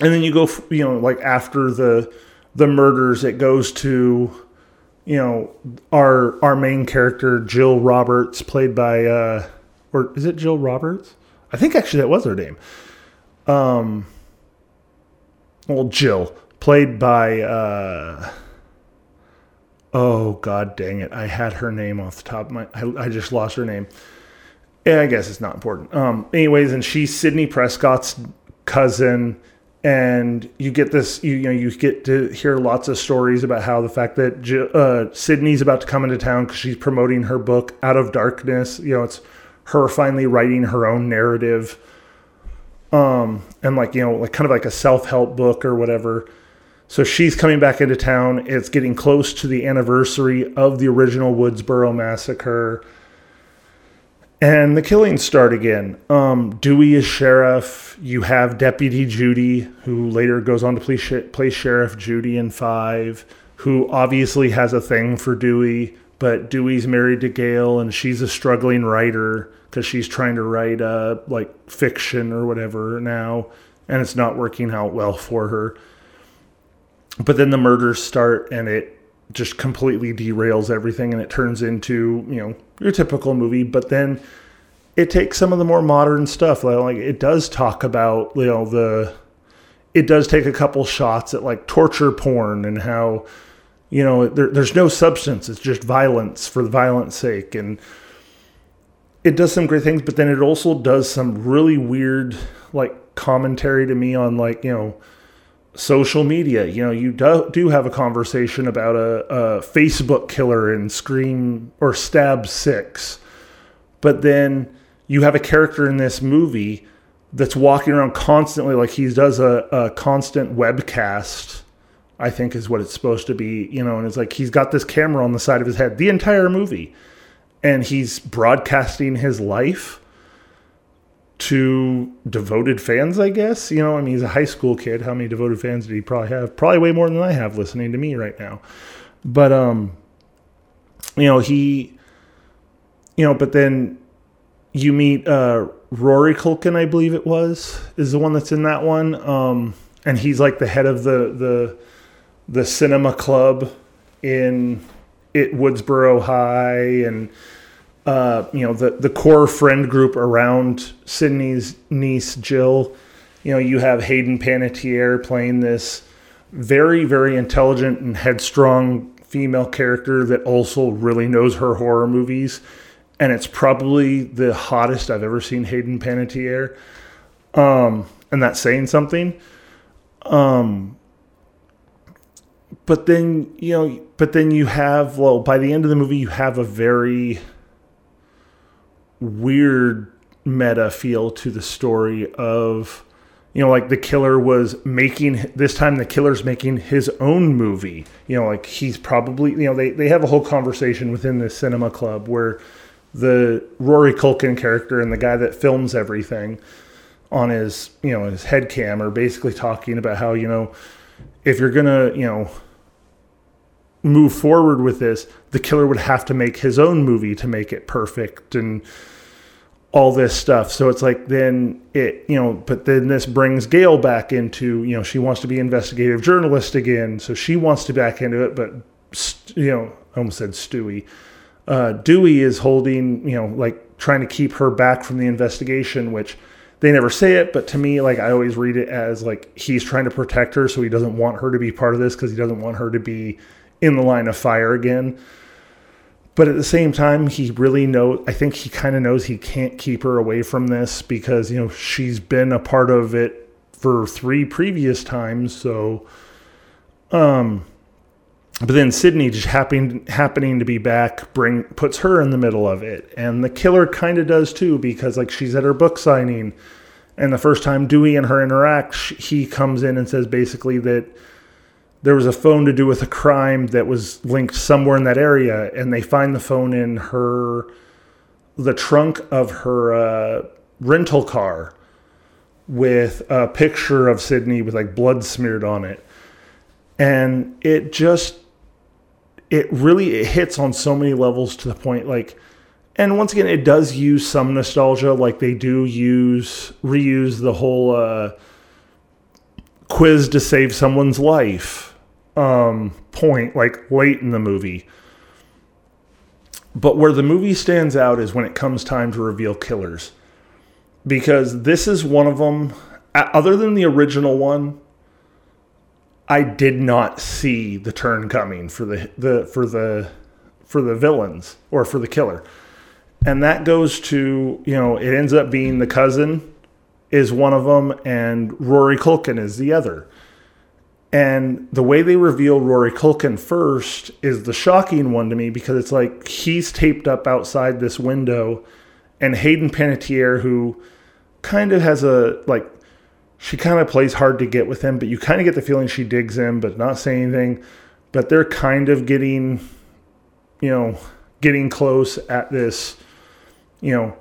and then you go, you know, like after the the murders, it goes to, you know, our our main character Jill Roberts, played by, uh, or is it Jill Roberts? I think actually that was her name. Um, well, Jill played by uh, oh god dang it i had her name off the top of my i, I just lost her name yeah, i guess it's not important um anyways and she's sidney prescott's cousin and you get this you, you know you get to hear lots of stories about how the fact that uh, Sidney's about to come into town because she's promoting her book Out of Darkness. You know, it's her finally writing her own narrative, um, and like you know, like kind of like a self help book or whatever. So she's coming back into town. It's getting close to the anniversary of the original Woodsboro massacre and the killings start again. Um, Dewey is sheriff. You have Deputy Judy, who later goes on to play, play Sheriff Judy in Five, who obviously has a thing for Dewey, but Dewey's married to Gale, and she's a struggling writer because she's trying to write uh, like fiction or whatever now, and it's not working out well for her. But then the murders start, and it just completely derails everything, and it turns into you know your typical movie, but then it takes some of the more modern stuff. Like it does talk about you know the, it does take a couple shots at like torture porn and how, you know, there, there's no substance. It's just violence for the violence sake, and it does some great things. But then it also does some really weird like commentary to me on like you know social media. You know, you do, do have a conversation about a, a Facebook killer in Scream or Stab Six, but then you have a character in this movie that's walking around constantly like he does a, a constant webcast. I think is what it's supposed to be, you know, and it's like he's got this camera on the side of his head the entire movie, and he's broadcasting his life to devoted fans, I guess. You know, I mean, he's a high school kid. How many devoted fans did he probably have? Probably way more than I have listening to me right now. But um, you know, he, you know, but then you meet uh, Rory Culkin, I believe it was, is the one that's in that one, um, and he's like the head of the the the cinema club in it Woodsboro High, and uh, you know the the core friend group around Sidney's niece Jill. You know, you have Hayden Panettiere playing this very very intelligent and headstrong female character that also really knows her horror movies, and it's probably the hottest I've ever seen Hayden Panettiere. Um, and that's saying something. Um, but then you know, but then you have well, by the end of the movie, you have a very weird meta feel to the story of you know like the killer was making this time the killer's making his own movie. You know like he's probably you know they, they have a whole conversation within the cinema club where the rory culkin character and the guy that films everything on his you know his head cam are basically talking about how you know if you're gonna you know move forward with this the killer would have to make his own movie to make it perfect and all this stuff. So it's like then it, you know, but then this brings Gail back into, you know, she wants to be investigative journalist again. So she wants to back into it, but, you know, I almost said Stewie. Uh, Dewey is holding, you know, like trying to keep her back from the investigation, which they never say it, but to me, like I always read it as like he's trying to protect her, so he doesn't want her to be part of this because he doesn't want her to be in the line of fire again. But at the same time he really knows i think he kind of knows he can't keep her away from this because you know she's been a part of it for three previous times so um but then Sidney just happening happening to be back bring puts her in the middle of it. And the killer kind of does too because like she's at her book signing. And the first time Dewey and her interact he comes in and says basically that there was a phone to do with a crime that was linked somewhere in that area, and they find the phone in her, the trunk of her uh, rental car, with a picture of Sidney with like blood smeared on it, and it just, it really it hits on so many levels to the point like. And once again, it does use some nostalgia, like they do use reuse the whole uh, quiz to save someone's life um, point, like late in the movie. But where the movie stands out is when it comes time to reveal killers. Because this is one of them, other than the original one, I did not see the turn coming for the the for the for the villains or for the killer. And that goes to, you know, it ends up being the cousin is one of them and Rory Culkin is the other. And the way they reveal Rory Culkin first is the shocking one to me because it's like he's taped up outside this window, and Hayden Panettiere, who kind of has a like, she kind of plays hard to get with him, but you kind of get the feeling she digs him, but not saying anything. But they're kind of getting, you know, getting close at this, you know,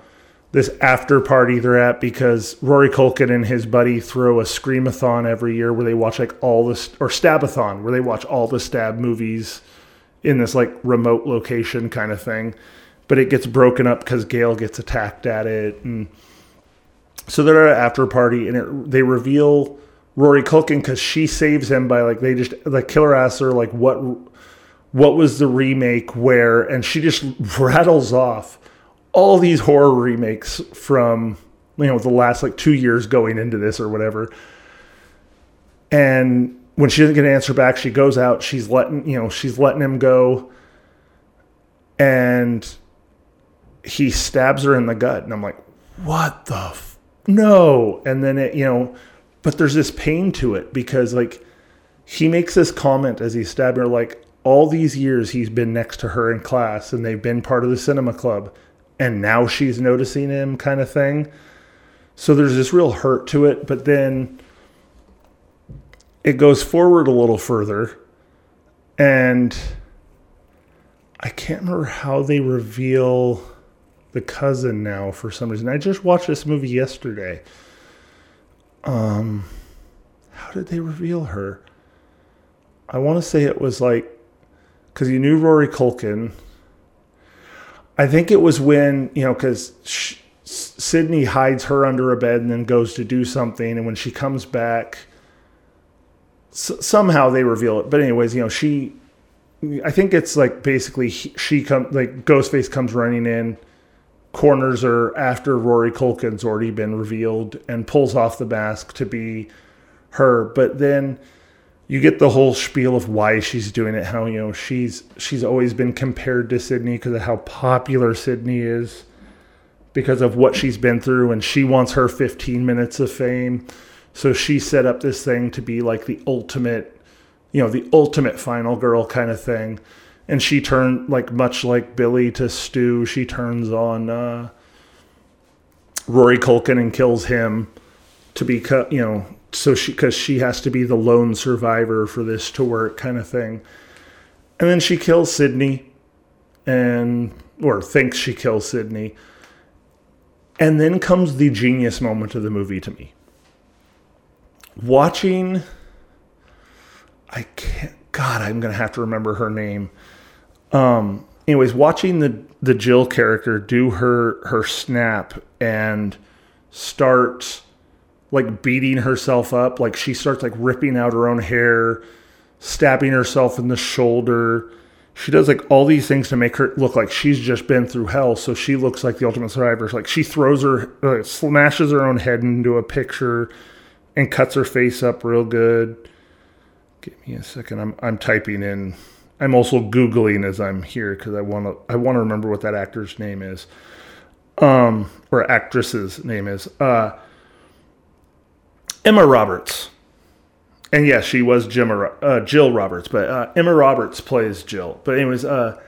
this after party they're at because Rory Culkin and his buddy throw a screamathon every year where they watch like all this or stabathon where they watch all the stab movies in this like remote location kind of thing. But it gets broken up because Gale gets attacked at it and so they're at an after party and it, they reveal Rory Culkin because she saves him by like they just the killer asks her like what what was the remake where and she just rattles off all these horror remakes from you know the last like two years going into this or whatever. And when she doesn't get an answer back, she goes out. She's letting you know she's letting him go, and he stabs her in the gut. And I'm like, what the f- no? And then it you know, but there's this pain to it because like he makes this comment as he's stabbing her like all these years he's been next to her in class and they've been part of the cinema club and now she's noticing him kind of thing. So there's this real hurt to it, but then it goes forward a little further and I can't remember how they reveal the cousin now for some reason. I just watched this movie yesterday. Um how did they reveal her? I want to say it was like cuz you knew Rory Culkin I think it was when, you know, because Sidney hides her under a bed and then goes to do something. And when she comes back, s- somehow they reveal it. But, anyways, you know, she, I think it's like basically he, she comes, like Ghostface comes running in, corners her after Rory Culkin's already been revealed and pulls off the mask to be her. But then, you get the whole spiel of why she's doing it how you know she's she's always been compared to Sidney because of how popular Sidney is because of what she's been through and she wants her 15 minutes of fame. So she set up this thing to be like the ultimate you know the ultimate final girl kind of thing. And she turned like much like Billy to Stu she turns on uh, Rory Culkin and kills him to be you know so she because she has to be the lone survivor for this to work kind of thing. And then she kills sidney and or thinks she kills sidney. And then comes the genius moment of the movie to me. Watching i can't god i'm gonna have to remember her name. Um anyways watching the the jill character do her her snap and start like beating herself up. Like she starts like ripping out her own hair, stabbing herself in the shoulder. She does like all these things to make her look like she's just been through hell. So she looks like the ultimate survivor. Like she throws her, smashes her own head into a picture and cuts her face up real good. Give me a second. I'm I'm typing in. I'm also googling as I'm here because I want to I want to remember what that actor's name is, um, or actress's name is. Uh, Emma Roberts. And yes, she was Jim, uh, Jill Roberts, but uh, Emma Roberts plays Jill. But anyways, uh,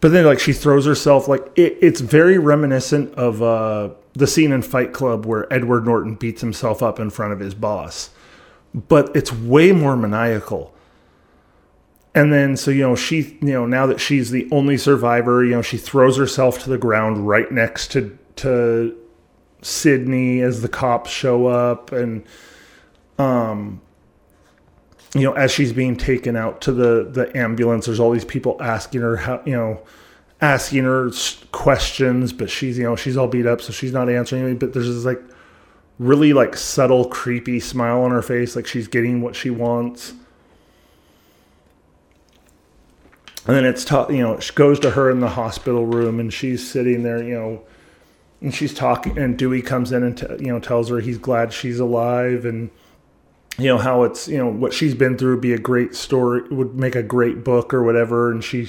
but then like she throws herself like it, it's very reminiscent of uh, the scene in Fight Club where Edward Norton beats himself up in front of his boss, but it's way more maniacal. And then so you know she you know now that she's the only survivor, you know she throws herself to the ground right next to to Sidney as the cops show up and um you know as she's being taken out to the the ambulance there's all these people asking her how you know asking her questions but she's you know she's all beat up so she's not answering anything but there's this like really like subtle creepy smile on her face like she's getting what she wants. And then it's you know it goes to her in the hospital room and she's sitting there you know and she's talking and dewey comes in and t- you know tells her he's glad she's alive and you know how it's you know what she's been through would be a great story would make a great book or whatever. And she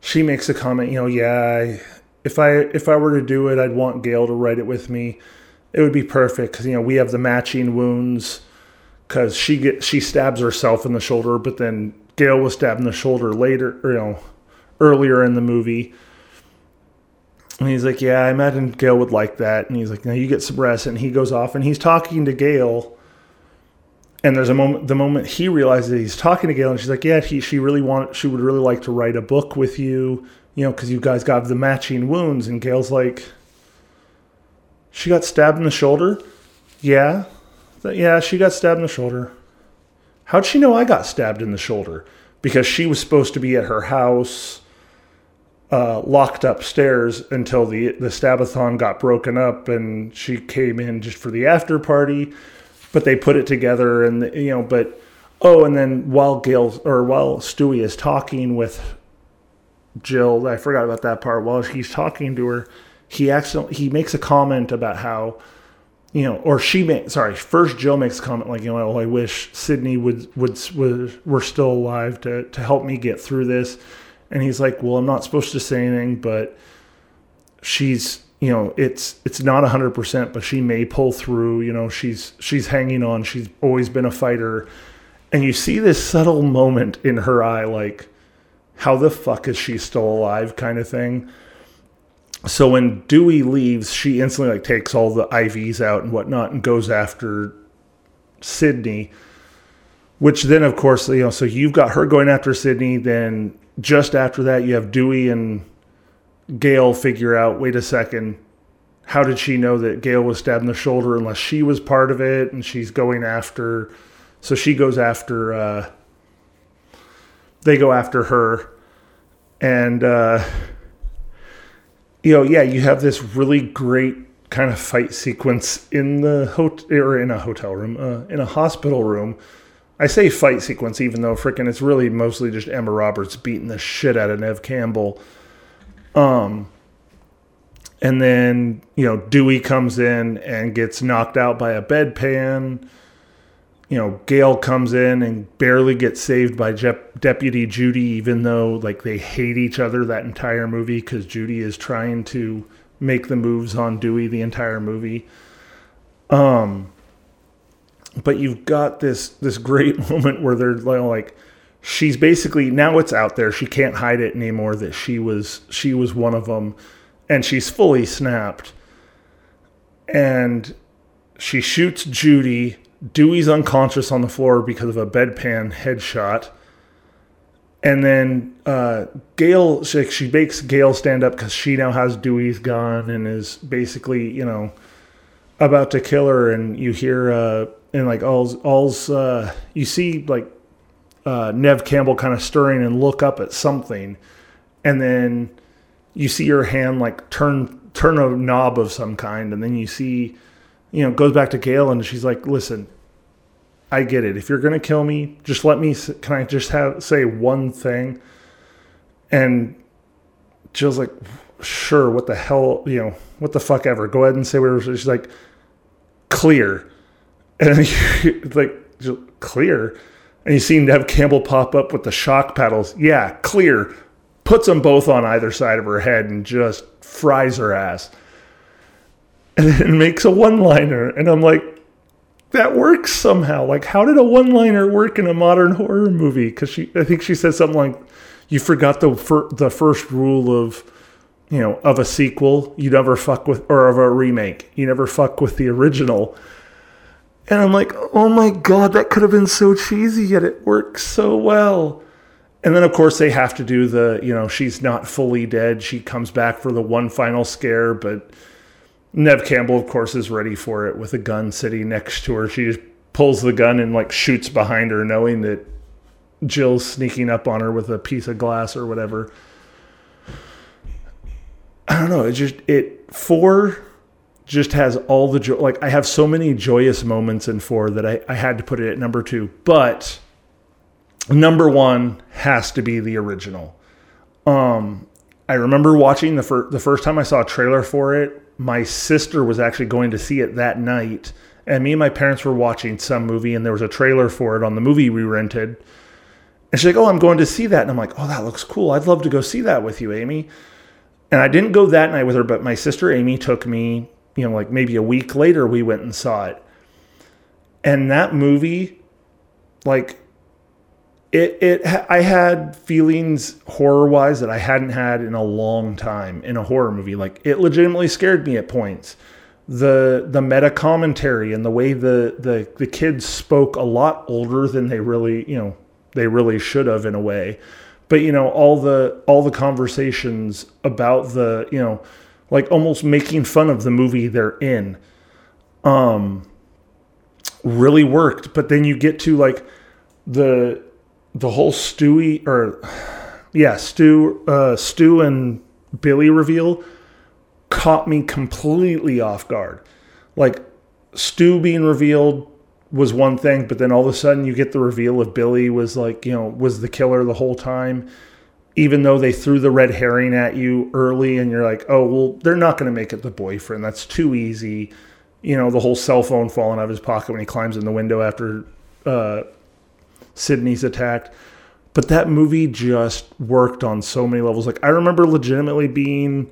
she makes a comment you know yeah I, if i if i were to do it i'd want gale to write it with me. It would be perfect because you know we have the matching wounds because she get she stabs herself in the shoulder but then gale was stabbed in the shoulder later or, you know earlier in the movie and he's like yeah i imagine gale would like that and he's like now you get some rest and he goes off and he's talking to gale and there's a moment the moment he realizes he's talking to Gale and she's like, yeah, he, she really want she would really like to write a book with you, you know, because you guys got the matching wounds. And Gale's like, she got stabbed in the shoulder. Yeah, yeah, she got stabbed in the shoulder. How'd she know I got stabbed in the shoulder? Because she was supposed to be at her house, uh, locked upstairs until the the stabathon got broken up, and she came in just for the after party but they put it together and you know but oh and then while gale or while stewie is talking with jill i forgot about that part while he's talking to her he accidentally he makes a comment about how you know or she makes sorry first jill makes a comment like you know oh, i wish sidney would would would were still alive to to help me get through this and he's like well i'm not supposed to say anything but she's you know it's it's not 100% but she may pull through you know she's she's hanging on. She's always been a fighter. And you see this subtle moment in her eye like how the fuck is she still alive? kind of thing. So when dewey leaves she instantly like takes all the ivs out and whatnot and goes after sidney which then of course you know so you've got her going after sidney then just after that you have dewey and Gale figure out, wait a second, how did she know that Gale was stabbed in the shoulder unless she was part of it? And she's going after so she goes after uh, they go after her. And uh, you know yeah you have this really great kind of fight sequence in the hotel or in a hotel room uh, in a hospital room I say fight sequence even though freaking it's really mostly just Emma Roberts beating the shit out of Neve Campbell um, and then you know Dewey comes in and gets knocked out by a bedpan. You know, Gale comes in and barely gets saved by Deputy Judy, even though like they hate each other that entire movie because Judy is trying to make the moves on Dewey the entire movie. Um, but you've got this this great moment where they're like she's basically now it's out there. She can't hide it anymore that she was she was one of them, and she's fully snapped. And she shoots Judy. Dewey's unconscious on the floor because of a bedpan headshot. And then uh, Gale, she, she makes Gale stand up because she now has Dewey's gun and is basically, you know, about to kill her. And you hear, uh, and like all's, all's, uh, you see like uh, Neve Campbell kind of stirring and look up at something, and then you see her hand like turn turn a knob of some kind, and then you see, you know, goes back to Gale, and she's like, "Listen, I get it. If you're gonna kill me, just let me. Can I just have say one thing?" And Jill's like, "Sure. What the hell? You know, what the fuck ever. Go ahead and say whatever." She's like, "Clear," and it's like, "Clear." and you to have Campbell pop up with the shock paddles. Yeah, clear. Puts them both on either side of her head and just fries her ass. And then makes a one liner. And I'm like, that works somehow. Like, how did a one liner work in a modern horror movie? Because she, I think she said something like, you forgot the, fir- the first rule of, you know, of a sequel. You never fuck with, or of a remake. You never fuck with the original. And I'm like, oh my God, that could have been so cheesy, yet it works so well. And then, of course, they have to do the, you know, she's not fully dead. She comes back for the one final scare, but Neve Campbell, of course, is ready for it with a gun sitting next to her. She just pulls the gun and, like, shoots behind her, knowing that Jill's sneaking up on her with a piece of glass or whatever. I don't know. It just, it, for just has all the joy. Like I have so many joyous moments in four that I, I had to put it at number two. But number one has to be the original. Um, I remember watching the first the first time I saw a trailer for it. My sister was actually going to see it that night, and me and my parents were watching some movie, and there was a trailer for it on the movie we rented. And she's like, "Oh, I'm going to see that," and I'm like, "Oh, that looks cool. I'd love to go see that with you, Amy." And I didn't go that night with her, but my sister Amy took me. You know, like maybe a week later, we went and saw it. And that movie, like, it it I had feelings horror wise that I hadn't had in a long time in a horror movie. Like, it legitimately scared me at points the the meta commentary and the way the, the the kids spoke a lot older than they really you know they really should have in a way but you know all the all the conversations about the you know like almost making fun of the movie they're in um really worked but then you get to like the the whole stewie or yeah stu uh and billy reveal caught me completely off guard. Like Stu being revealed was one thing, but then all of a sudden you get the reveal of Billy was like, you know, was the killer the whole time. Even though they threw the red herring at you early and you're like, oh, well, they're not going to make it the boyfriend. That's too easy. You know, the whole cell phone falling out of his pocket when he climbs in the window after uh, Sidney's attacked. But that movie just worked on so many levels. Like, I remember legitimately being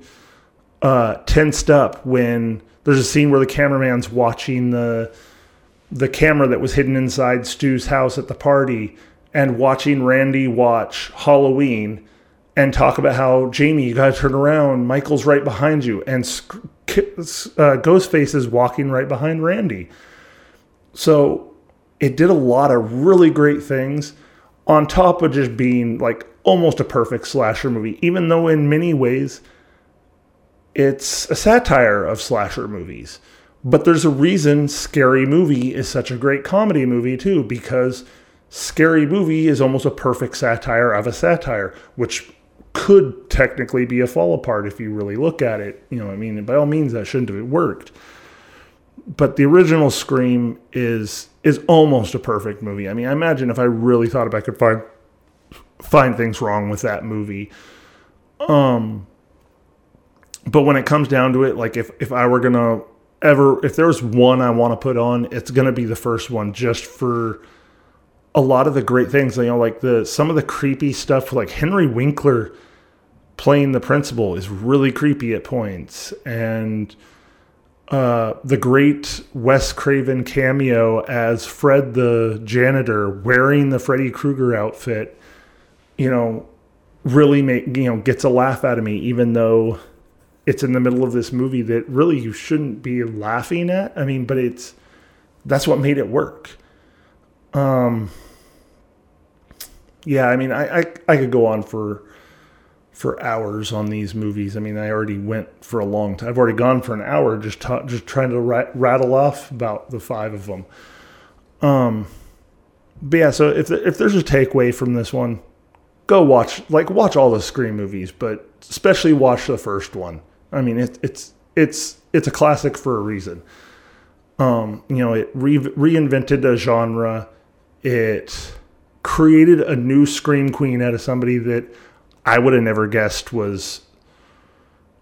uh, tensed up when there's a scene where the cameraman's watching the the camera that was hidden inside Stu's house at the party and watching Randy watch Halloween and talk about how Jamie, you got to turn around. Michael's right behind you, and uh, Ghostface is walking right behind Randy. So it did a lot of really great things on top of just being like almost a perfect slasher movie, even though in many ways it's a satire of slasher movies. But there's a reason Scary Movie is such a great comedy movie, too, because Scary Movie is almost a perfect satire of a satire, which could technically be a fall apart if you really look at it. You know, I mean, by all means, that shouldn't have worked. But the original Scream is is almost a perfect movie. I mean, I imagine if I really thought about, I could find find things wrong with that movie. Um, but when it comes down to it, like if if I were gonna ever, if there's one I want to put on, it's gonna be the first one, just for a lot of the great things. You know, like the some of the creepy stuff, like Henry Winkler playing the principal is really creepy at points, and uh, the great Wes Craven cameo as Fred the janitor wearing the Freddy Krueger outfit, you know, really make you know gets a laugh out of me, even though it's in the middle of this movie that really you shouldn't be laughing at. I mean, but it's that's what made it work. Um, yeah, I mean, I, I, I could go on for for hours on these movies. I mean, I already went for a long time. I've already gone for an hour just ta- just trying to rat- rattle off about the five of them. Um, but yeah, so if if there's a takeaway from this one, go watch like watch all the Scream movies, but especially watch the first one. I mean, it, it's it's it's a classic for a reason. Um, you know, it re- reinvented a genre. It created a new scream queen out of somebody that I would have never guessed was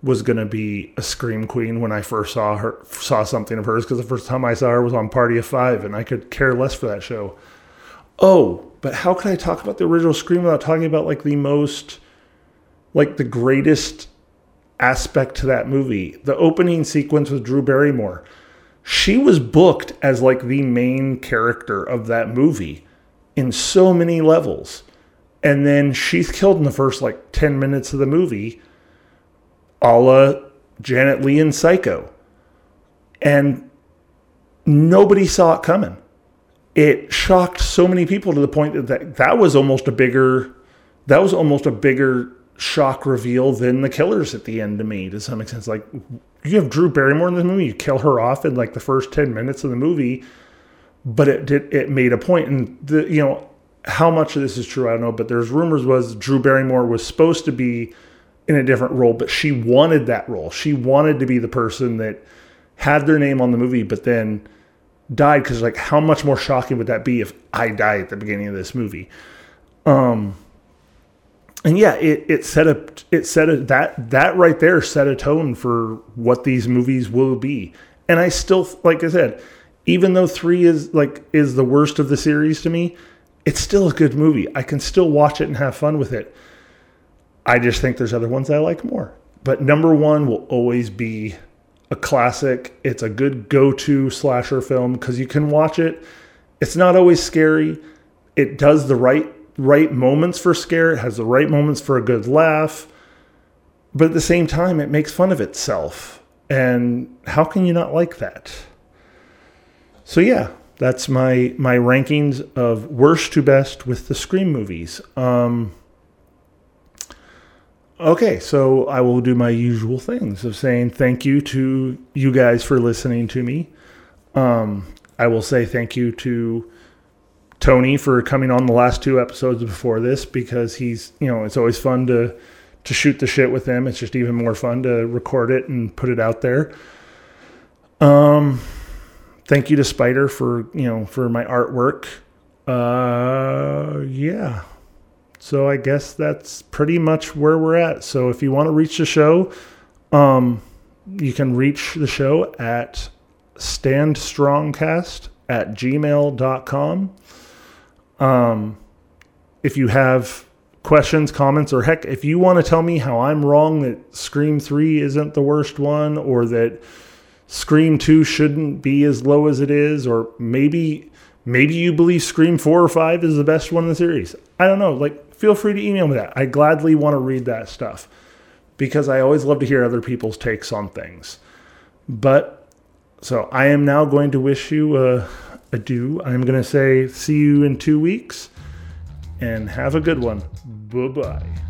was going to be a scream queen when I first saw her saw something of hers because the first time I saw her was on Party of 5 and I could care less for that show. Oh, but how could I talk about the original Scream without talking about like the most like the greatest aspect to that movie. The opening sequence with Drew Barrymore. She was booked as like the main character of that movie in so many levels. And then she's killed in the first like 10 minutes of the movie, a la Janet Leigh in Psycho. And nobody saw it coming. It shocked so many people to the point that that, that was almost a bigger that was almost a bigger shock reveal than the killers at the end to me to some extent. Like you have Drew Barrymore in the movie, you kill her off in like the first ten minutes of the movie, but it did it made a point, and the you know how much of this is true I don't know, but there's rumors was Drew Barrymore was supposed to be in a different role, but she wanted that role. She wanted to be the person that had their name on the movie, but then died because like how much more shocking would that be if I die at the beginning of this movie? Um and yeah, it, it set a it set a that that right there set a tone for what these movies will be. And I still like I said, even though three is like is the worst of the series to me, it's still a good movie. I can still watch it and have fun with it. I just think there's other ones I like more. But number one will always be a classic. It's a good go-to slasher film because you can watch it. It's not always scary. It does the right right moments for scare. It has the right moments for a good laugh. But at the same time, it makes fun of itself. And how can you not like that? So yeah, that's my my rankings of worst to best with the Scream movies. Um, okay, so I will do my usual things of saying thank you to you guys for listening to me. Um, I will say thank you to Tony for coming on the last two episodes before this because he's you know it's always fun to to shoot the shit with him. It's just even more fun to record it and put it out there. Um thank you to Spider for you know for my artwork. Uh, yeah. So I guess that's pretty much where we're at. So if you want to reach the show, um, you can reach the show at standstrongcast at gmail.com. Um, if you have questions, comments, or heck, if you want to tell me how I'm wrong that Scream 3 isn't the worst one or that Scream 2 shouldn't be as low as it is, or maybe maybe you believe Scream 4 or 5 is the best one in the series. I don't know. Like, feel free to email me that. I gladly want to read that stuff because I always love to hear other people's takes on things. But so I am now going to wish you a adieu. I'm going to say see you in two weeks and have a good one. Bye bye.